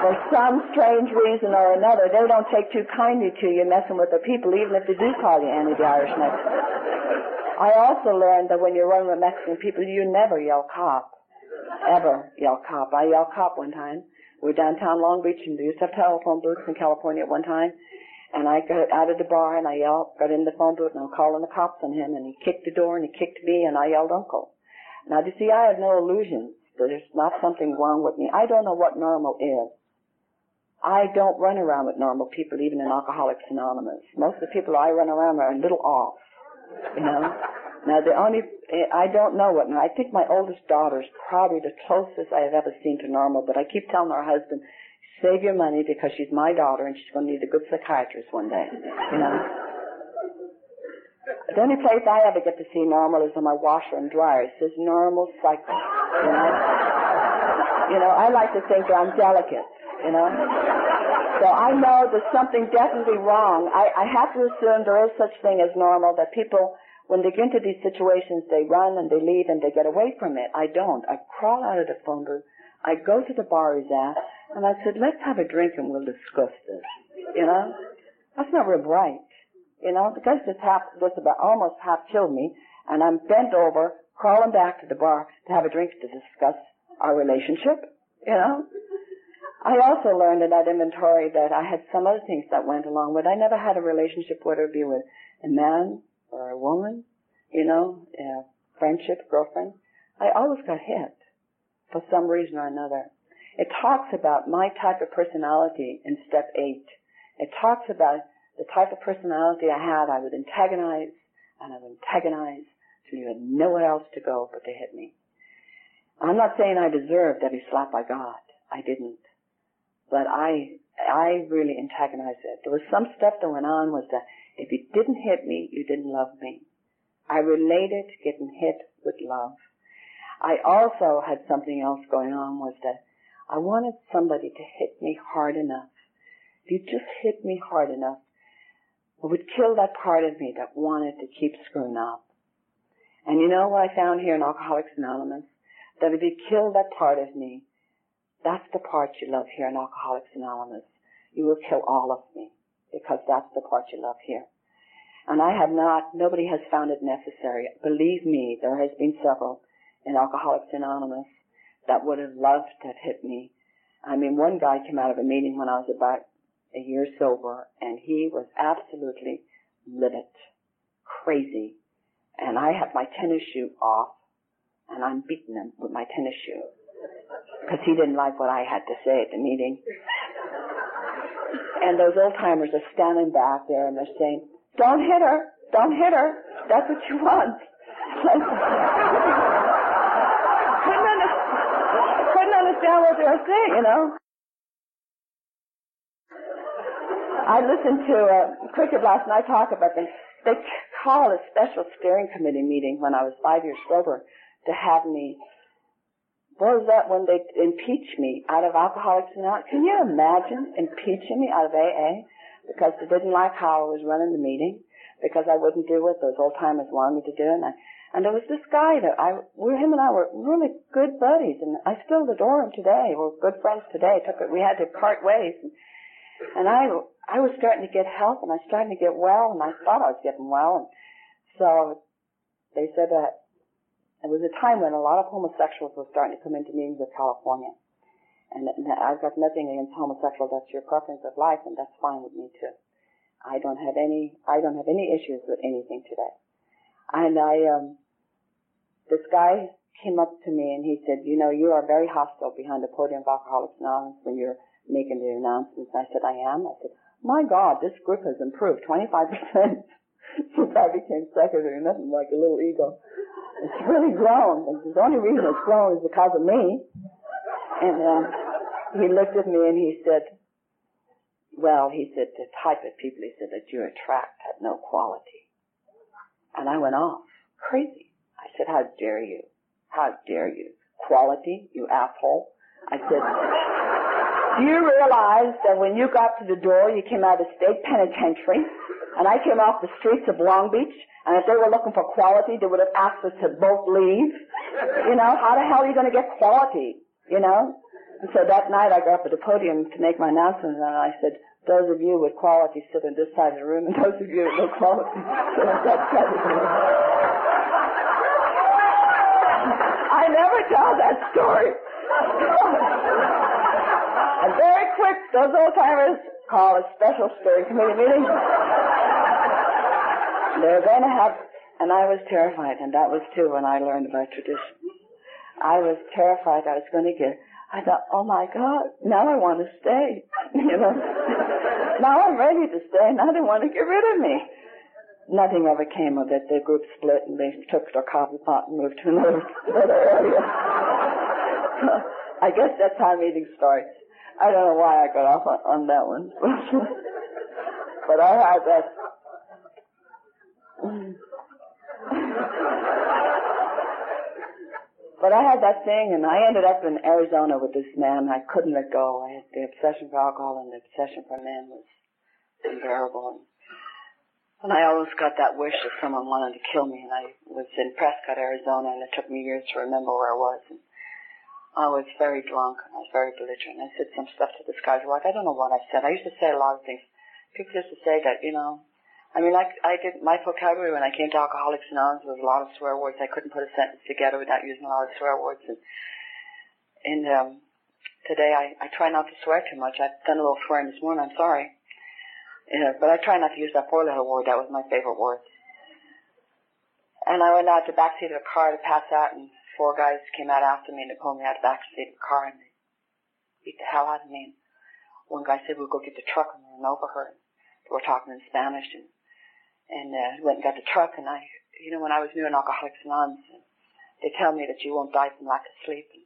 [SPEAKER 2] for some strange reason or another, they don't take too kindly to you messing with the people, even if they do call you Annie the Irish Mexican. I also learned that when you're running with Mexican people, you never yell cop. Ever yell cop. I yelled cop one time. We were downtown Long Beach and we used to have telephone booths in California at one time. And I got out of the bar and I yelled, got in the phone booth and I was calling the cops on him and he kicked the door and he kicked me and I yelled uncle. Now, you see, I have no illusions. There's not something wrong with me. I don't know what normal is. I don't run around with normal people, even in Alcoholics Anonymous. Most of the people I run around are a little off, you know. Now the only, eh, I don't know what, I think my oldest daughter is probably the closest I have ever seen to normal, but I keep telling her husband, save your money because she's my daughter and she's going to need a good psychiatrist one day, you know. The only place I ever get to see normal is on my washer and dryer. It says normal cycle, you know. You know, I like to think that I'm delicate you know. So I know there's something definitely wrong. I, I have to assume there is such thing as normal that people, when they get into these situations, they run and they leave and they get away from it. I don't. I crawl out of the phone booth. I go to the bar he's at, and I said, let's have a drink and we'll discuss this. You know? That's not real bright. You know, the guy just half, just about almost half killed me, and I'm bent over, crawling back to the bar to have a drink to discuss our relationship. You know? I also learned in that inventory that I had some other things that went along with. I never had a relationship, whether it be with a man or a woman, you know, a friendship, girlfriend. I always got hit for some reason or another. It talks about my type of personality in step eight. It talks about the type of personality I had. I would antagonize and I would antagonize till you had nowhere else to go but to hit me. I'm not saying I deserved every slap I got. I didn't. But I, I really antagonized it. There was some stuff that went on was that if you didn't hit me, you didn't love me. I related to getting hit with love. I also had something else going on was that I wanted somebody to hit me hard enough. If you just hit me hard enough, it would kill that part of me that wanted to keep screwing up. And you know what I found here in Alcoholics Anonymous? That if you kill that part of me, that's the part you love here in Alcoholics Anonymous. You will kill all of me because that's the part you love here. And I have not, nobody has found it necessary. Believe me, there has been several in Alcoholics Anonymous that would have loved to have hit me. I mean, one guy came out of a meeting when I was about a year sober, and he was absolutely livid, crazy. And I had my tennis shoe off, and I'm beating him with my tennis shoe. Because he didn't like what I had to say at the meeting. And those old timers are standing back there and they're saying, don't hit her, don't hit her, that's what you want. couldn't, under- couldn't understand what they were saying, you know. I listened to uh, Cricket last night talk about them. They called a special steering committee meeting when I was five years sober to have me. What was that when they impeached me out of Alcoholics Anonymous? Can you imagine impeaching me out of AA because they didn't like how I was running the meeting because I wouldn't do what those old timers wanted me to do and I, and there was this guy that I, we, him and I were really good buddies, and I still adore him today. We're good friends today. Took it, we had to part ways, and, and I, I was starting to get help, and I was starting to get well, and I thought I was getting well, and so they said that it was a time when a lot of homosexuals were starting to come into meetings with California. And I've got nothing against homosexual. That's your preference of life, and that's fine with me too. I don't have any. I don't have any issues with anything today. And I, um, this guy came up to me and he said, you know, you are very hostile behind the podium of Alcoholics Anonymous when you're making the announcements. I said, I am. I said, my God, this group has improved 25% since I became secretary. Nothing like a little ego. It's really grown. And the only reason it's grown is because of me. And uh, he looked at me and he said, well, he said, the type of people he said that you attract have no quality. And I went off crazy. I said, how dare you? How dare you? Quality, you asshole. I said, do you realize that when you got to the door, you came out of state penitentiary, and I came off the streets of Long Beach, and if they were looking for quality, they would have asked us to both leave. You know, how the hell are you going to get quality? You know? And so that night I got up at the podium to make my announcement, and I said, those of you with quality sit on this side of the room, and those of you with no quality sit on that side of the room. I never tell that story. and very quick, those old timers call a special steering committee meeting. They're going to have, and I was terrified, and that was too when I learned about tradition. I was terrified I was going to get, I thought, oh my God, now I want to stay. you know, now I'm ready to stay, now they want to get rid of me nothing ever came of it. The group split and they took their coffee pot and moved to another, area. I guess that's how meeting starts. I don't know why I got off on, on that one. but I had that. But I had that thing and I ended up in Arizona with this man. I couldn't let go. I had the obsession for alcohol and the obsession for men was unbearable. And I always got that wish that someone wanted to kill me. And I was in Prescott, Arizona, and it took me years to remember where I was. And I was very drunk and I was very belligerent. I said some stuff to this guy's wife. I don't know what I said. I used to say a lot of things. People used to say that, you know, I mean, like I did my vocabulary when I came to Alcoholics Anonymous was a lot of swear words. I couldn't put a sentence together without using a lot of swear words. And and um, today I I try not to swear too much. I've done a little swearing this morning. I'm sorry. Yeah, but I try not to use that four-letter word. That was my favorite word. And I went out the backseat of the car to pass out, and four guys came out after me and they pulled me out the backseat of the car and beat the hell out of me. And one guy said, "We'll go get the truck," and went over her. They were talking in Spanish, and and uh, went and got the truck. And I, you know, when I was new in Alcoholics Anonymous, they tell me that you won't die from lack of sleep. And,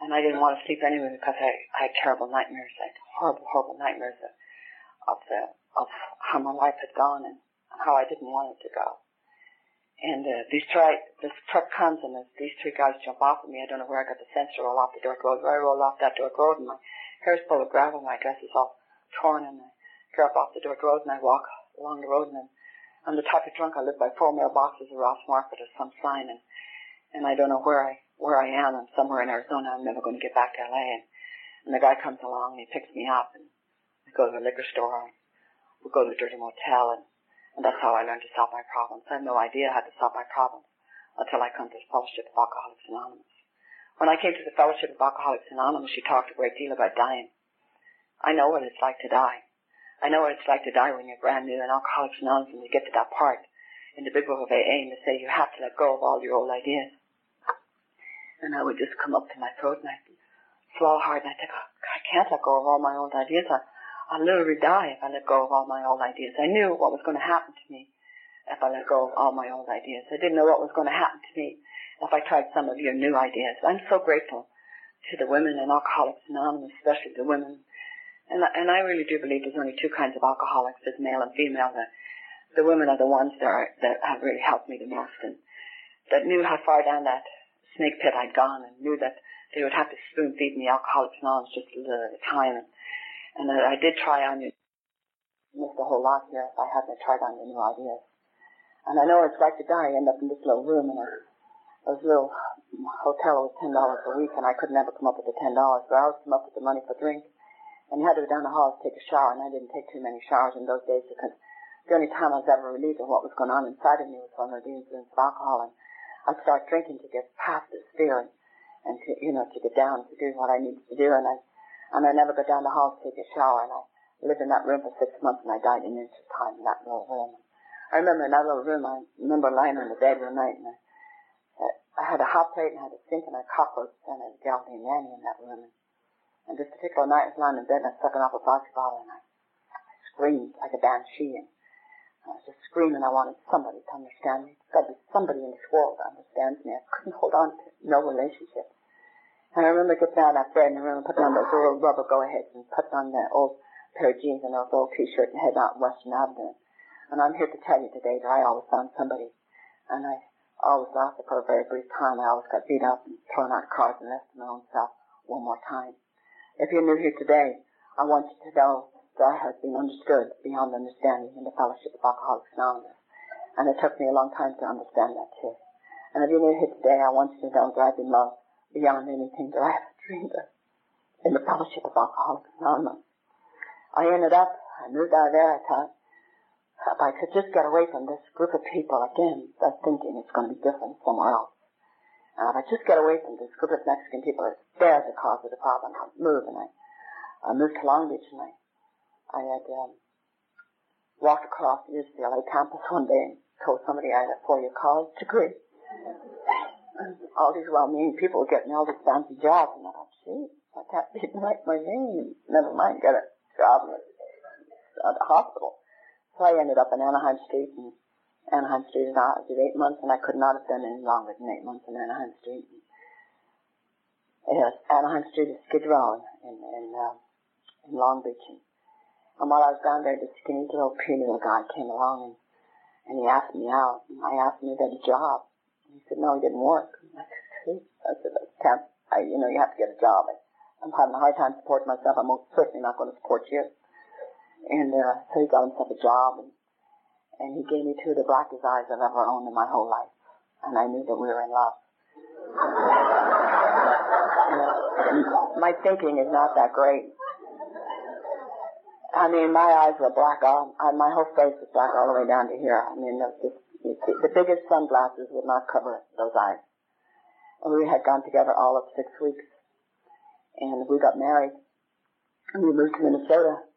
[SPEAKER 2] and I didn't want to sleep anyway because I, I had terrible nightmares, like horrible, horrible nightmares of, of the of how my life had gone and how I didn't want it to go. And uh, these three, this truck comes and these three guys jump off of me. I don't know where I got the sense to roll off the dirt road. I roll off that dirt road and my hair's full of gravel, my dress is all torn and I up off the dirt road and I walk along the road and then I'm the type of drunk I live by four mailboxes of Ross Market or some sign and and I don't know where I where I am. I'm somewhere in Arizona. I'm never going to get back to LA. And, and the guy comes along and he picks me up and I go to the liquor store we go to a dirty motel and, and And that's how I learned to solve my problems. I had no idea how to solve my problems until I come to the Fellowship of Alcoholics Anonymous. When I came to the Fellowship of Alcoholics Anonymous, she talked a great deal about dying. I know what it's like to die. I know what it's like to die when you're brand new in Alcoholics Anonymous and you get to that part in the big book of AA and they say you have to let go of all your old ideas. And I would just come up to my throat and I'd swallow hard and I'd think, oh, I can't let go of all my old ideas. I, I'll literally die if I let go of all my old ideas. I knew what was going to happen to me if I let go of all my old ideas. I didn't know what was going to happen to me if I tried some of your new ideas. I'm so grateful to the women in Alcoholics Anonymous, especially the women. And, and I really do believe there's only two kinds of alcoholics, there's male and female. The, the women are the ones that, are, that have really helped me the most and that knew how far down that snake pit I'd gone and knew that they would have to spoon feed me Alcoholics Anonymous just a little at a time. And, and I, I did try on you, missed a whole lot here if I hadn't tried on your new ideas. And I know it's like to die. I end up in this little room in a a little hotel was ten dollars a week, and I could never come up with the ten dollars. So I always come up with the money for drink, and had to go down the hall to take a shower, and I didn't take too many showers in those days because the only time I was ever relieved of what was going on inside of me was when I was influence of alcohol, and I'd start drinking to get past this fear and, to you know to get down to do what I needed to do, and I and I never got down the hall to take a shower, and I lived in that room for six months, and I died in an inch of time in that little room. I remember in that little room, I remember lying on the bed one night, and I I had a hot plate and I had a sink and a cockroach and a Galvin nanny in that room. And this particular night I was lying in bed and I was sucking off a vodka bottle and I, I screamed like a banshee and I was just screaming. I wanted somebody to understand me. There's got to be somebody in this world that understands me. I couldn't hold on to no relationship. And I remember getting out of that bed in the room and putting on those little rubber go-aheads and putting on that old pair of jeans and those old t-shirt and heading out Western Avenue. And I'm here to tell you today that I always found somebody. And I was lasted for a very brief time. I always got beat up and thrown out of cars and left to my own self one more time. If you're new here today, I want you to know that I have been understood beyond understanding in the Fellowship of Alcoholics Anonymous. And it took me a long time to understand that too. And if you're new here today, I want you to know that I've been loved beyond anything that I ever dreamed of in the Fellowship of Alcoholics Anonymous. I ended up, I moved out of there, I thought, if I could just get away from this group of people again, they're thinking it's going to be different somewhere else. If I just get away from this group of Mexican people, they're the cause of the problem. I'll move, and I, I moved to Long Beach, and I, I had um, walked across the UCLA campus one day and told somebody I had a four-year college degree. All these well-meaning people getting all these fancy jobs, and I thought, gee, I can't even write my name. Never mind, get a job at a hospital. So I ended up in Anaheim Street, and Anaheim Street I did eight months, and I could not have done any longer than eight months in Anaheim Street. Yes, Anaheim Street is Skid Row in in, uh, in Long Beach, and, and while I was down there, this skinny little puny little guy came along, and and he asked me out, and I asked him if he had a job. And he said, no, he didn't work. I said, I said, I can't, I, you know, you have to get a job. I, I'm having a hard time supporting myself. I'm most certainly not going to support you. And uh, so he got himself a job, and, and he gave me two of the blackest eyes I've ever owned in my whole life. And I knew that we were in love. my thinking is not that great. I mean, my eyes were black. All, I, my whole face was black all the way down to here. I mean, the, biggest sunglasses would not cover those eyes. And we had gone together all of six weeks. And we got married. And we moved to Minnesota.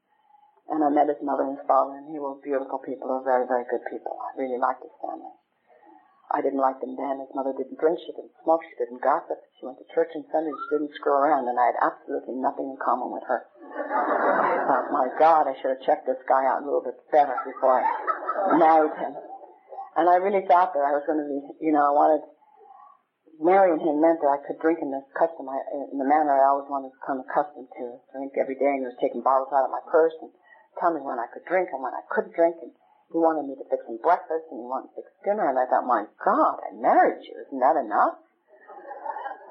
[SPEAKER 2] And I met his mother and father, and they were beautiful people. Very, very good people. I really liked his family. I didn't like them then. His mother didn't drink, she didn't smoke, she didn't gossip. She went to church on Sunday, she didn't screw around, and I had absolutely nothing in common with her. I thought, my God, I should have checked this guy out a little bit better before I married him. And I really thought that I was going to be, you know, I wanted, marrying him meant that I could drink in the custom, I, in the manner I always wanted to become accustomed to. Drink every day, and he was taking bottles out of my purse and tell me when I could drink and when I couldn't drink. And he wanted me to fix him breakfast and he wanted to fix dinner. And I thought, my God, I married you. Isn't that enough?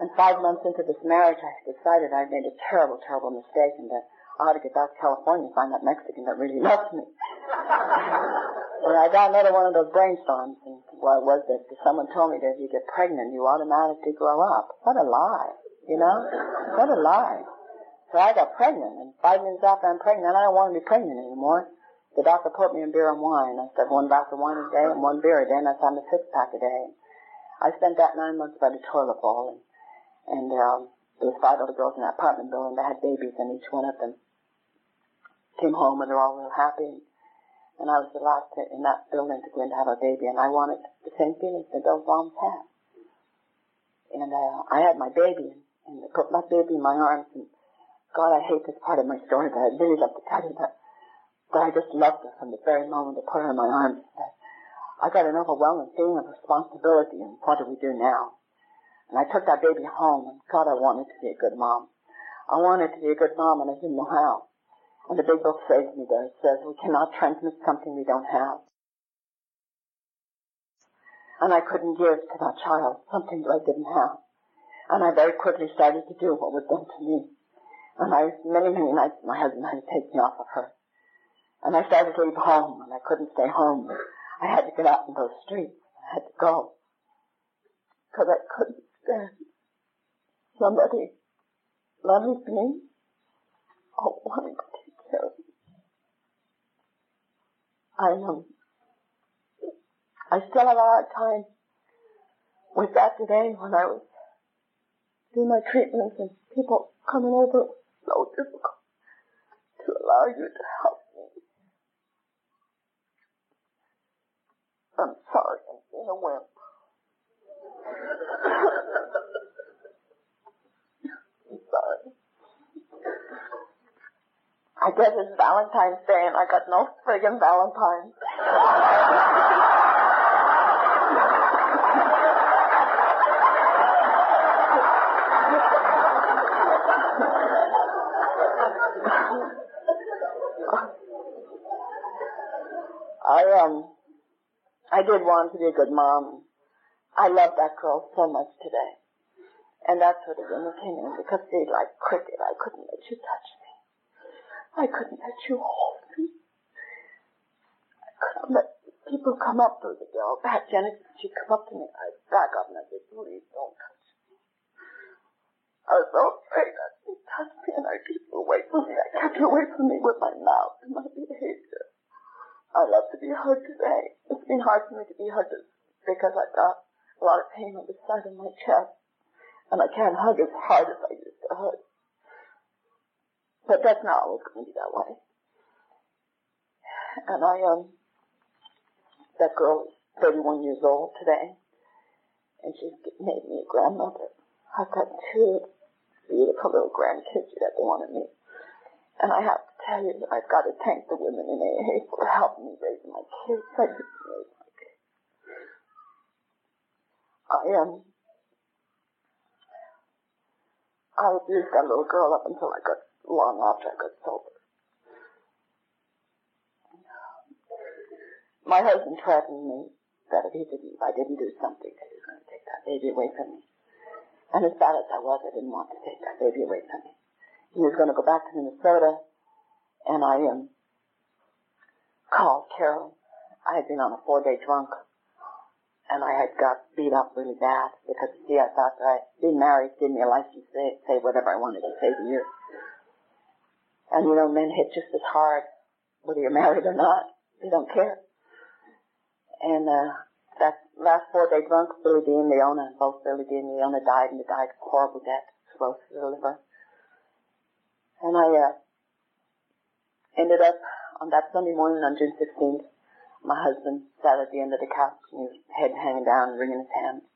[SPEAKER 2] And five months into this marriage, I decided I'd made a terrible, terrible mistake and that I ought to get back to California and find that Mexican that really loves me. and I got another one of those brainstorms, and what was that someone told me that if you get pregnant, you automatically grow up. What a lie, you know? What a lie. So I got pregnant, and five minutes after I'm pregnant, I don't want to be pregnant anymore. The doctor put me in beer and wine. I said one glass of wine a day and one beer a day, and I found a six pack a day. I spent that nine months by the toilet bowl, and, and um, there was five other girls in that apartment building that had babies, and each one of them came home and they're all real happy. And I was the last in that building to go in to have a baby, and I wanted the same feelings that those moms had. And uh, I had my baby, and they put my baby in my arms, and God, I hate this part of my story, but I'd really love to tell you that, that I just loved her from the very moment I put her in my arms. I got an overwhelming feeling of responsibility, and what do we do now? And I took that baby home, and God, I wanted to be a good mom. I wanted to be a good mom, and I didn't know how. And the big book saves me there. It says we cannot transmit something we don't have. And I couldn't give to that child something that I didn't have. And I very quickly started to do what was done to me. And I, many, many nights, my husband had to take me off of her. And I started to leave home, and I couldn't stay home. I had to get out in those streets. I had to go. Because I couldn't stand somebody loving me oh, or wanting to take care of me. I know. I still have a hard time with that today when I was doing my treatments and people coming over difficult to allow you to help me. I'm sorry I'm being a wimp. I'm sorry. I guess it's Valentine's Day and I got no friggin' Valentine's. I um I did want to be a good mom. I love that girl so much today. And that's where the women came in because they like Cricket. I couldn't let you touch me. I couldn't let you hold me. I couldn't let people come up to the girl. Pat Jennings, she'd come up to me. I'd back up and I'd say, please don't touch me. I was so afraid that she'd touch me and I'd keep away from me. I kept her away from me with my mouth. I love to today. It's been hard for me to be hugged because I've got a lot of pain on the side of my chest. And I can't hug as hard as I used to hug. But that's not always going to be that way. And I, um, that girl is 31 years old today. And she's made me a grandmother. I've got two beautiful little grandkids that they want to meet. And I have tell you I've got to thank the women in AA for helping me raise my kids. I didn't raise my kids. I am. Um, I abused that little girl up until I got long after I got sober. My husband threatened me that if he didn't, if I didn't do something, that he was going to take that baby away from me. And as bad as I was, I didn't want to take that baby away from me. He was going to go back to Minnesota, and I um, called Carol. I had been on a four-day drunk, and I had got beat up really bad because, see, I thought that I being married gave me a license to say, say whatever I wanted to say to you. And you know, men hit just as hard whether you're married or not. They don't care. And uh, that last four-day drunk, Billy Dean, Leona, both Billy Dean and Leona died, and they died of horrible death, cirrhosis of the liver. And I uh, ended up on that Sunday morning on June 16th, my husband sat at the end of the couch and his head hanging down wringing his hands.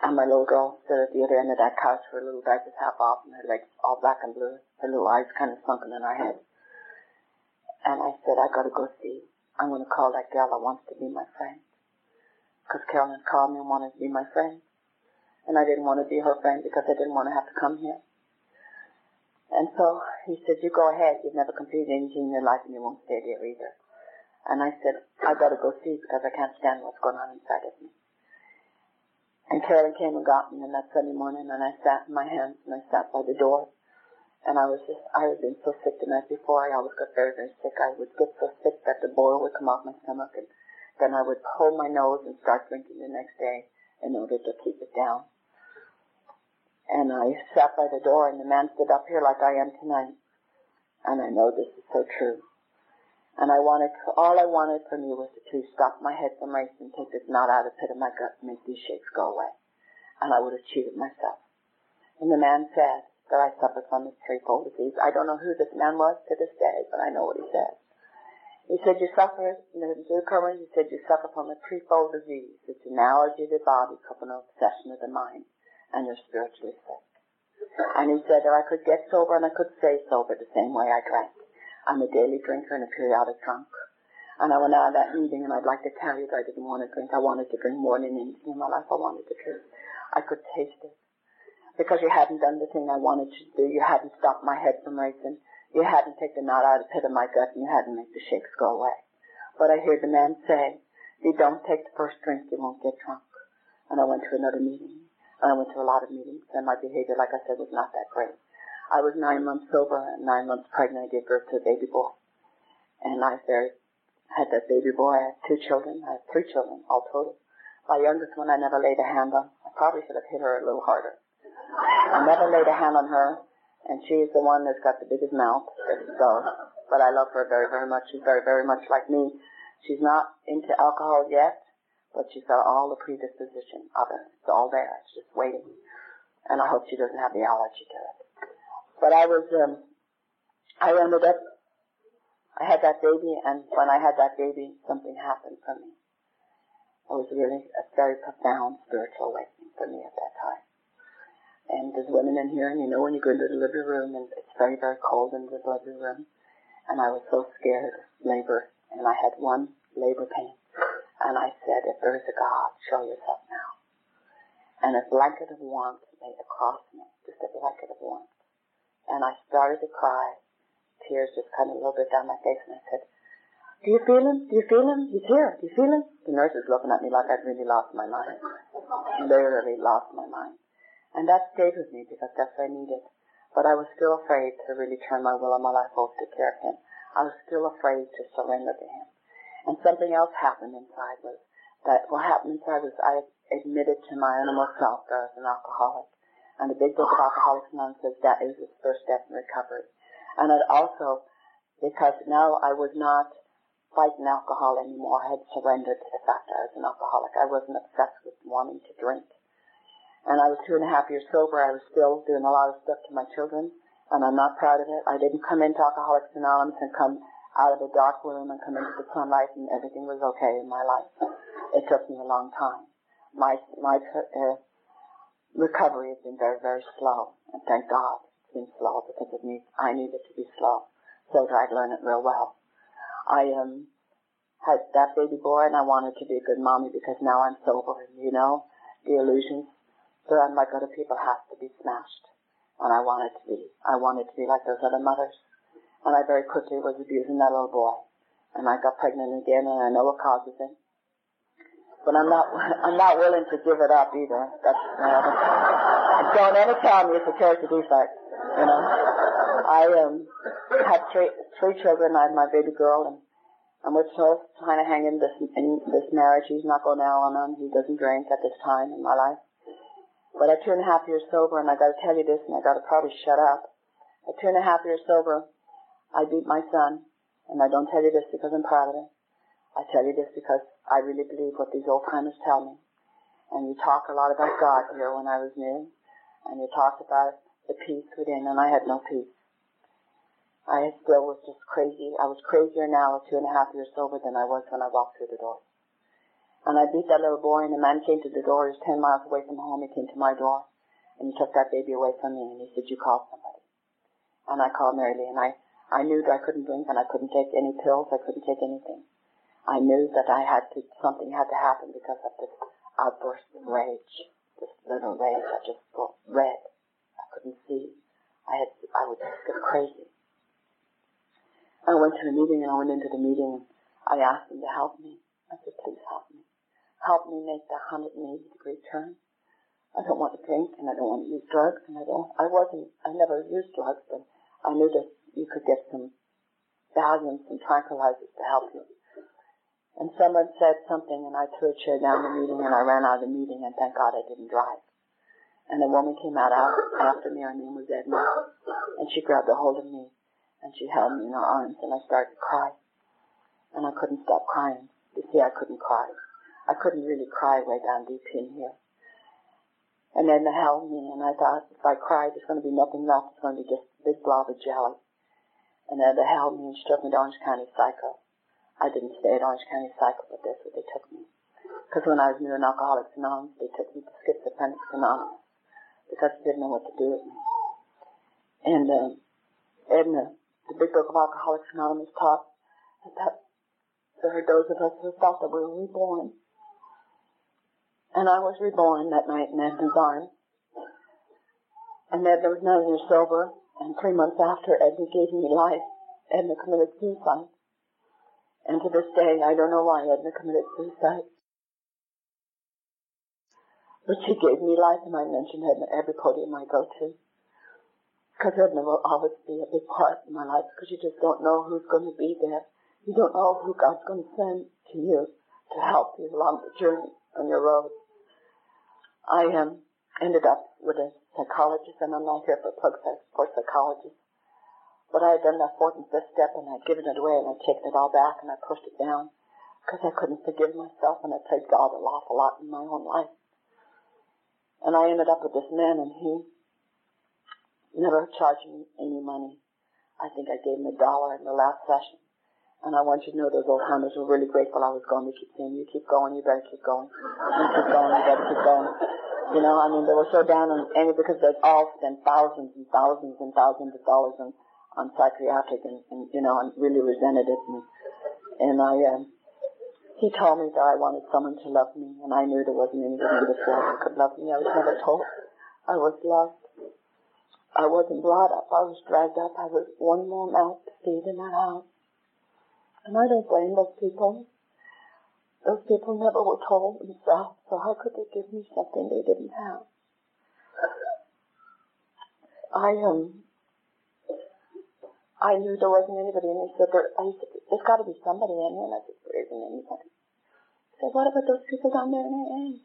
[SPEAKER 2] And my little girl stood at the other end of that couch, with her little diapers half off and her legs all black and blue, her little eyes kind of sunken in her head. And I said, I gotta go see. I'm gonna call that girl that wants to be my friend. Cause Carolyn called me and wanted to be my friend. And I didn't want to be her friend because I didn't want to have to come here. And so he said, you go ahead. You've never completed anything in your life and you won't stay there either. And I said, I gotta go see because I can't stand what's going on inside of me. And Carolyn came and got me on that Sunday morning and I sat in my hands and I sat by the door. And I was just, I had been so sick the night before. I always got very, very sick. I would get so sick that the boil would come off my stomach and then I would hold my nose and start drinking the next day in order to keep it down. And I sat by the door and the man stood up here like I am tonight. And I know this is so true. And I wanted, all I wanted from you was to stop my head from racing, take this knot out of the pit of my gut, and make these shakes go away. And I would have cheated myself. And the man said that I suffered from this threefold disease. I don't know who this man was to this day, but I know what he said. He said you suffer, the he said you suffer from a threefold disease. It's an allergy of the body coupled with obsession of the mind, and you're spiritually sick. And he said that I could get sober and I could stay sober the same way I drank. I'm a daily drinker and a periodic drunk. And I went out of that meeting and I'd like to tell you that I didn't want to drink. I wanted to drink more than anything in my life. I wanted to drink. I could taste it. Because you hadn't done the thing I wanted to do. You hadn't stopped my head from racing. You hadn't taken the knot out of the pit of my gut and you hadn't made the shakes go away. But I hear the man say, if you don't take the first drink, you won't get drunk. And I went to another meeting. I went to a lot of meetings and my behavior, like I said, was not that great. I was nine months sober and nine months pregnant. I gave birth to a baby boy. And I very, had that baby boy. I had two children. I had three children, all total. My youngest one I never laid a hand on. I probably should have hit her a little harder. I never laid a hand on her. And she is the one that's got the biggest mouth goes. But I love her very, very much. She's very, very much like me. She's not into alcohol yet, but she's got all the predisposition of it. It's all there. It's just waiting. And I hope she doesn't have the allergy to it. But I was, um, I ended up, I had that baby, and when I had that baby, something happened for me. It was really a very profound spiritual awakening for me at that time. And there's women in here, and you know when you go into the living room, and it's very, very cold in the living room, and I was so scared of labor, and I had one labor pain, and I said, if there is a God, show yourself now. And a blanket of warmth lay across me, just a blanket of warmth. And I started to cry. Tears just coming a little bit down my face. And I said, do you feel him? Do you feel him? He's here. Do you feel him? The nurse is looking at me like I'd really lost my mind. Literally lost my mind. And that stayed with me because that's what I needed. But I was still afraid to really turn my will and my life over to care of him. I was still afraid to surrender to him. And something else happened inside was that what happened inside was I admitted to my animal self that I was an alcoholic. And the big book of Alcoholics Anonymous says that is the first step in recovery. And it also, because now I was not fighting alcohol anymore, I had surrendered to the fact that I was an alcoholic. I wasn't obsessed with wanting to drink. And I was two and a half years sober. I was still doing a lot of stuff to my children, and I'm not proud of it. I didn't come into Alcoholics Anonymous and come out of a dark room and come into the sunlight and everything was okay in my life. It took me a long time. My my uh, recovery has been very, very slow. And thank God it's been slow because it needs, I need it to be slow so that I'd learn it real well. I um, had that baby boy and I wanted to be a good mommy because now I'm sober. You know, the illusions that I'm like other people have to be smashed. And I wanted to be, I wanted to be like those other mothers. And I very quickly was abusing that little boy. And I got pregnant again and I know what causes it but I'm not I'm not willing to give it up either. That's uh, don't ever tell me it's a character defect. You know, I um had three three children. I had my baby girl, and and we're still trying to hang in this in this marriage. He's not going out on him. He doesn't drink at this time in my life. But at two and a half years sober, and I got to tell you this, and I got to probably shut up. At two and a half years sober, I beat my son, and I don't tell you this because I'm proud of it. I tell you this because I really believe what these old timers tell me. And you talk a lot about God here when I was new, and you talked about the peace within, and I had no peace. I still was just crazy. I was crazier now two and a half years sober than I was when I walked through the door. And I beat that little boy, and the man came to the door. He was ten miles away from home. He came to my door, and he took that baby away from me, and he said, "You call somebody." And I called Mary Lee, and I I knew that I couldn't drink, and I couldn't take any pills. I couldn't take anything. I knew that I had to, something had to happen because of this outburst of rage, this little rage. I just got red. I couldn't see. I had, I would just get crazy. I went to the meeting and I went into the meeting and I asked him to help me. I said, please help me. Help me make the 180 degree turn. I don't want to drink and I don't want to use drugs and I don't, I wasn't, I never used drugs, but I knew that you could get some Valiums and tranquilizers to help you. And someone said something and I threw a chair down the meeting and I ran out of the meeting and thank God I didn't drive. And a woman came out after me, her name was Edna, and she grabbed a hold of me and she held me in her arms and I started to cry. and I couldn't stop crying. You see, I couldn't cry. I couldn't really cry way down deep in here. And then they held me, and I thought if I cried, there's going to be nothing left. It's going to be just a big blob of jelly. And then they held me and took me to Orange County Psycho. I didn't stay at Orange County Psycho, but that's where they took me. Because when I was new in Alcoholics Anonymous, they took me to Schizophrenics Anonymous because they didn't know what to do with me. And uh, in the, the Big Book of Alcoholics Anonymous taught that there are those of us who felt that we were reborn and I was reborn that night in Edna's arms. And Edna was nine years sober, and three months after Edna gave me life, Edna committed suicide. And to this day, I don't know why Edna committed suicide. But she gave me life, and I mention Edna every podium I go to. Because Edna will always be a big part of my life, because you just don't know who's going to be there. You don't know who God's going to send to you to help you along the journey on your road. I um, ended up with a psychologist, and I'm not here for plug for psychologists. But I had done that fourth and fifth step, and I'd given it away, and I'd taken it all back, and I pushed it down because I couldn't forgive myself, and I played God an awful lot in my own life. And I ended up with this man, and he never charged me any money. I think I gave him a dollar in the last session. And I want you to know those old timers were really grateful I was going. They keep saying, you keep going, you better keep going. You keep going, you better keep going. You know, I mean, they were so down on Amy because they'd all spent thousands and thousands and thousands of dollars on, on psychiatric and, and, you know, and really resented it. And, and I, um, he told me that I wanted someone to love me, and I knew there wasn't anybody in this world that could love me. I was never told I was loved. I wasn't brought up. I was dragged up. I was one more mouth to feed in that house. And I don't blame those people. Those people never were told themselves, so how could they give me something they didn't have? I um I knew there wasn't anybody and he said there I said, there's gotta be somebody in here and I said, There isn't anybody. He said, What about those people down there in AA?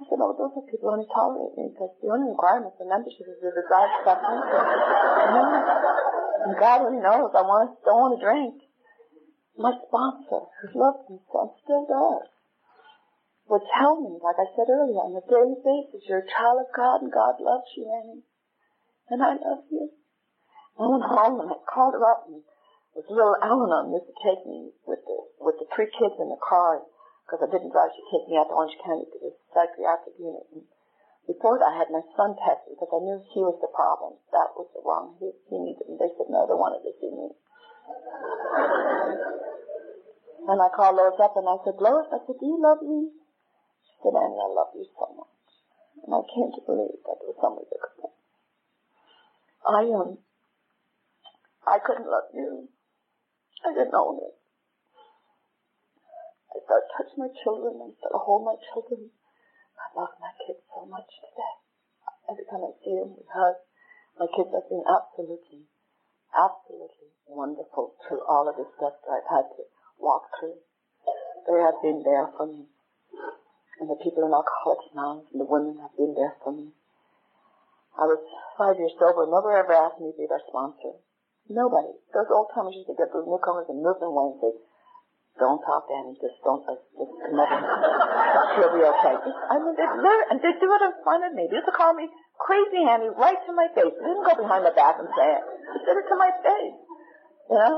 [SPEAKER 2] I said, Oh, those are people only tolerate me because the only requirement for membership is the desire to stop drinking. And God only knows I want don't want to drink my sponsor, who loved me so, still does, would tell me, like I said earlier, on a daily basis, you're a child of God and God loves you, Annie. And I love you. I went home and I called her up and was little Al-Anon used to take me with the, with the three kids in the car because I didn't drive. She'd take me out to Orange County to the psychiatric unit. And before that, I had my son tested because I knew he was the problem. That was the wrong. He, he needed, and they said no, they wanted to see me. And I called Lois up and I said, Lois, I said, do you love me? She said, Annie, I love you so much. And I came to believe that there was somebody that could love I, um, I couldn't love you. I didn't own it. I started touching my children. I started holding my children. I love my kids so much today. Every time I see them, we hug. My kids have been absolutely absolutely wonderful through all of the stuff that I've had to walk through. They have been there for me. And the people in Alcoholics Anonymous and the women have been there for me. I was five years sober. Nobody ever asked me to be their sponsor. Nobody. Those old timers used to get those newcomers and move them away and say, don't talk to Annie, just don't, just, just come over. She'll be okay. I mean, they, and they do it in front of me. They used to call me crazy Annie right to my face. They didn't go behind my back and say it. They said it to my face. You know?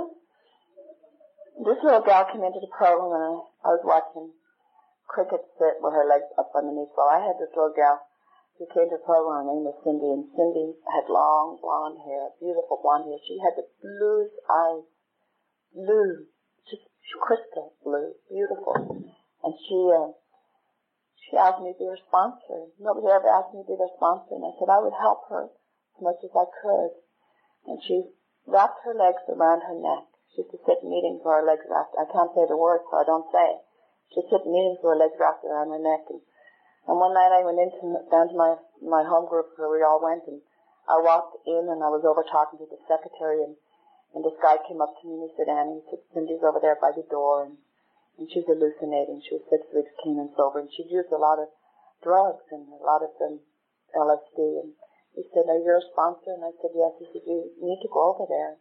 [SPEAKER 2] This little gal came into the program and I, was watching Cricket sit with her legs up underneath. Well, I had this little gal who came to the program. Her name was Cindy, and Cindy had long blonde hair, beautiful blonde hair. She had the bluest eyes, blue, just crystal blue, beautiful. And she, uh, she asked me to be her sponsor. Nobody ever asked me to be their sponsor, and I said I would help her as much as I could. And she wrapped her legs around her neck. She used to sit in meetings with her legs wrapped. I can't say the words, so I don't say it. She'd sit in meetings with her legs wrapped around her neck. And, and one night I went into down to my my home group where we all went, and I walked in and I was over talking to the secretary and and this guy came up to me and he said, Annie, he said, Cindy's over there by the door and, and she's hallucinating. She was six weeks clean and sober and she'd used a lot of drugs and a lot of them LSD. And he said, are you a sponsor? And I said, yes. He said, you need to go over there.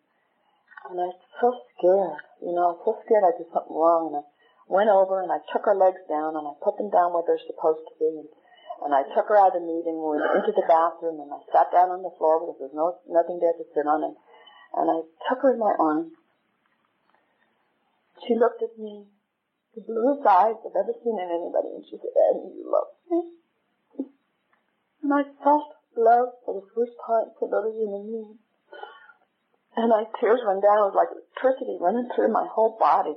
[SPEAKER 2] And I was so scared, you know, I was so scared I did something wrong. And I went over and I took her legs down and I put them down where they're supposed to be. And, I took her out of the meeting, room into the bathroom and I sat down on the floor because there's no, nothing there to sit on. And, and I took her in my arms. She looked at me, the bluest eyes I've ever seen in anybody, and she said, Annie, you love me. And I felt love for the first time for another human being. And my tears went down. It was like electricity running through my whole body.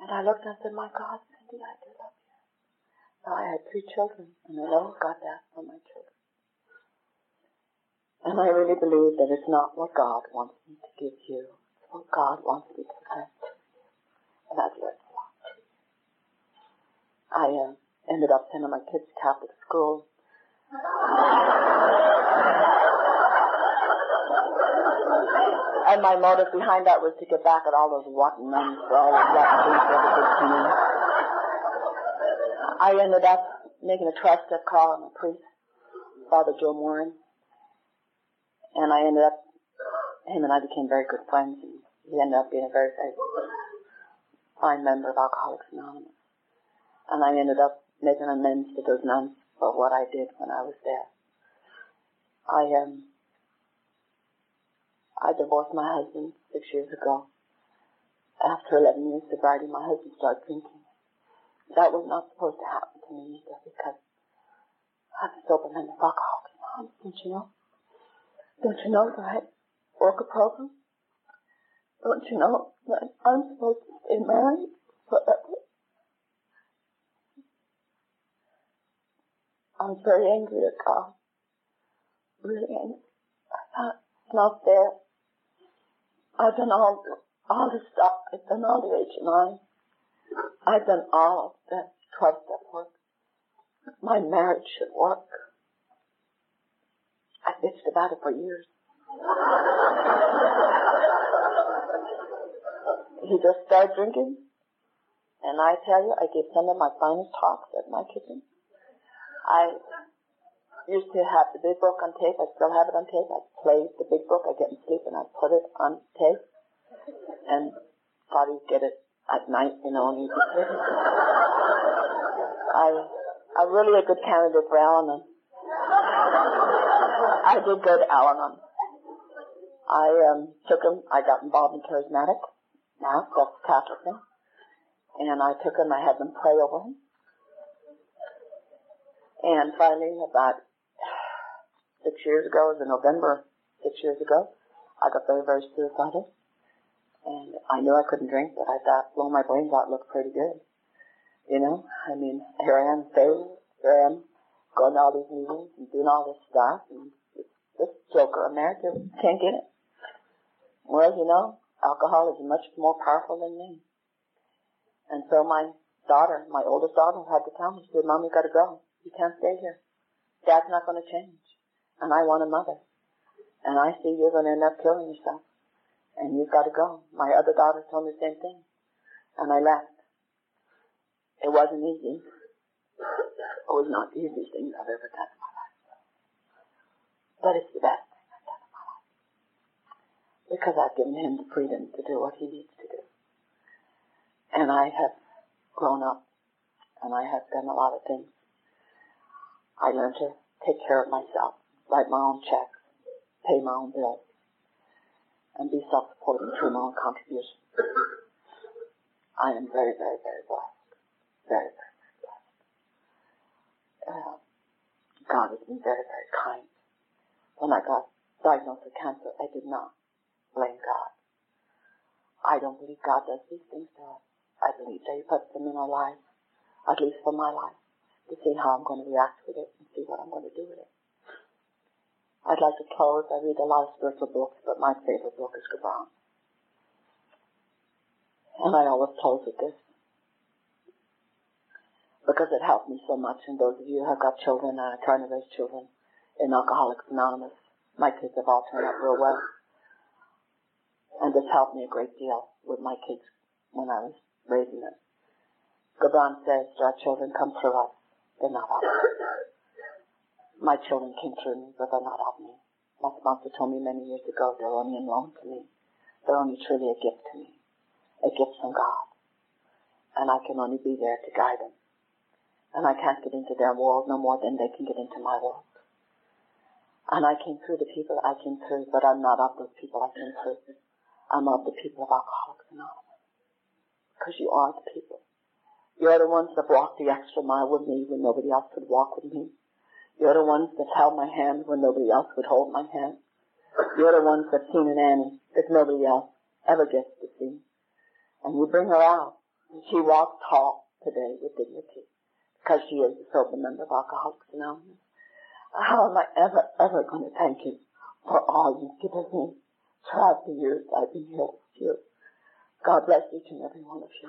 [SPEAKER 2] And I looked and I said, my God, Cindy, I do love you. Now I had three children, and I never got that from my children. And I really believe that it's not what God wants me to give you. It's what God wants me to give to you. And I've learned a lot. I uh, ended up sending my kids to Catholic school. And my motive behind that was to get back at all those rotten nuns for all the rotten things they did to me. I ended up making a 12-step call on a priest, Father Joe Morin. And I ended up, him and I became very good friends. And he ended up being a very, very fine member of Alcoholics Anonymous. And I ended up making amends to those nuns for what I did when I was there. I um, I divorced my husband six years ago. After 11 years of sobriety, my husband started drinking. That was not supposed to happen to me either because I was sober and alcoholics. Don't you know? Don't you know that I work a program? Don't you know that I'm supposed to stay married forever? I was very angry at God. Really angry. I thought, it's not fair. I've done all, all the stuff. I've done all the HMI. I've done all the 12 step work. My marriage should work. I bitched about it for years. he just started drinking. And I tell you, I gave some of my finest talks at my kitchen. I used to have the big book on tape. I still have it on tape. I play the big book. I get in sleep and I put it on tape. And probably get it at night, you know, and you I, I'm really a good candidate for Al-Anon. I did good Al-Anon. I um, took him, I got involved in charismatic, now, called Catholic thing. And I took him, I had them pray over him. And finally, about six years ago, it was in November, six years ago, I got very, very suicidal. And I knew I couldn't drink, but I thought blowing my brains out looked pretty good. You know, I mean, here I am saved, here I am going to all these meetings and doing all this stuff, and this joker America can't get it. Well, you know, alcohol is much more powerful than me. And so my daughter, my oldest daughter, had to tell me, she said, Mom, you gotta go. You can't stay here. Dad's not to change. And I want a mother. And I see you're going to end up killing yourself. And you've got to go. My other daughter told me the same thing. And I left. It wasn't easy. It was not the easiest thing I've ever done in my life. But it's the best thing I've done in my life. Because I've given him the freedom to do what he needs to do. And I have grown up. And I have done a lot of things I learned to take care of myself, write my own checks, pay my own bills, and be self-supporting through my own contribution. I am very, very, very blessed. Very, very, very blessed. Uh, God has been very, very kind. When I got diagnosed with cancer, I did not blame God. I don't believe God does these things to us. I believe that He puts them in our lives, at least for my life to see how I'm going to react with it and see what I'm going to do with it. I'd like to close. I read a lot of spiritual books, but my favorite book is Gibran. And I always close with this. Because it helped me so much, and those of you who have got children and are trying to raise children in Alcoholics Anonymous, my kids have all turned out real well. And this helped me a great deal with my kids when I was raising them. Gibran says our children come through us. They're not me. My children came through me, but they're not of me. My sponsor told me many years ago they're only in loan to me. They're only truly a gift to me. A gift from God. And I can only be there to guide them. And I can't get into their world no more than they can get into my world. And I came through the people I came through, but I'm not of those people I came through. I'm of the people of Alcoholics Anonymous. Because you are the people. You're the ones that walked the extra mile with me when nobody else could walk with me. You're the ones that held my hand when nobody else would hold my hand. You're the ones that seen an Annie that nobody else ever gets to see. And you bring her out. And she walks tall today with dignity. Because she is a sober member of Alcoholics Anonymous. How am I ever, ever going to thank you for all you've given me throughout the years I've been here with you? God bless each and every one of you.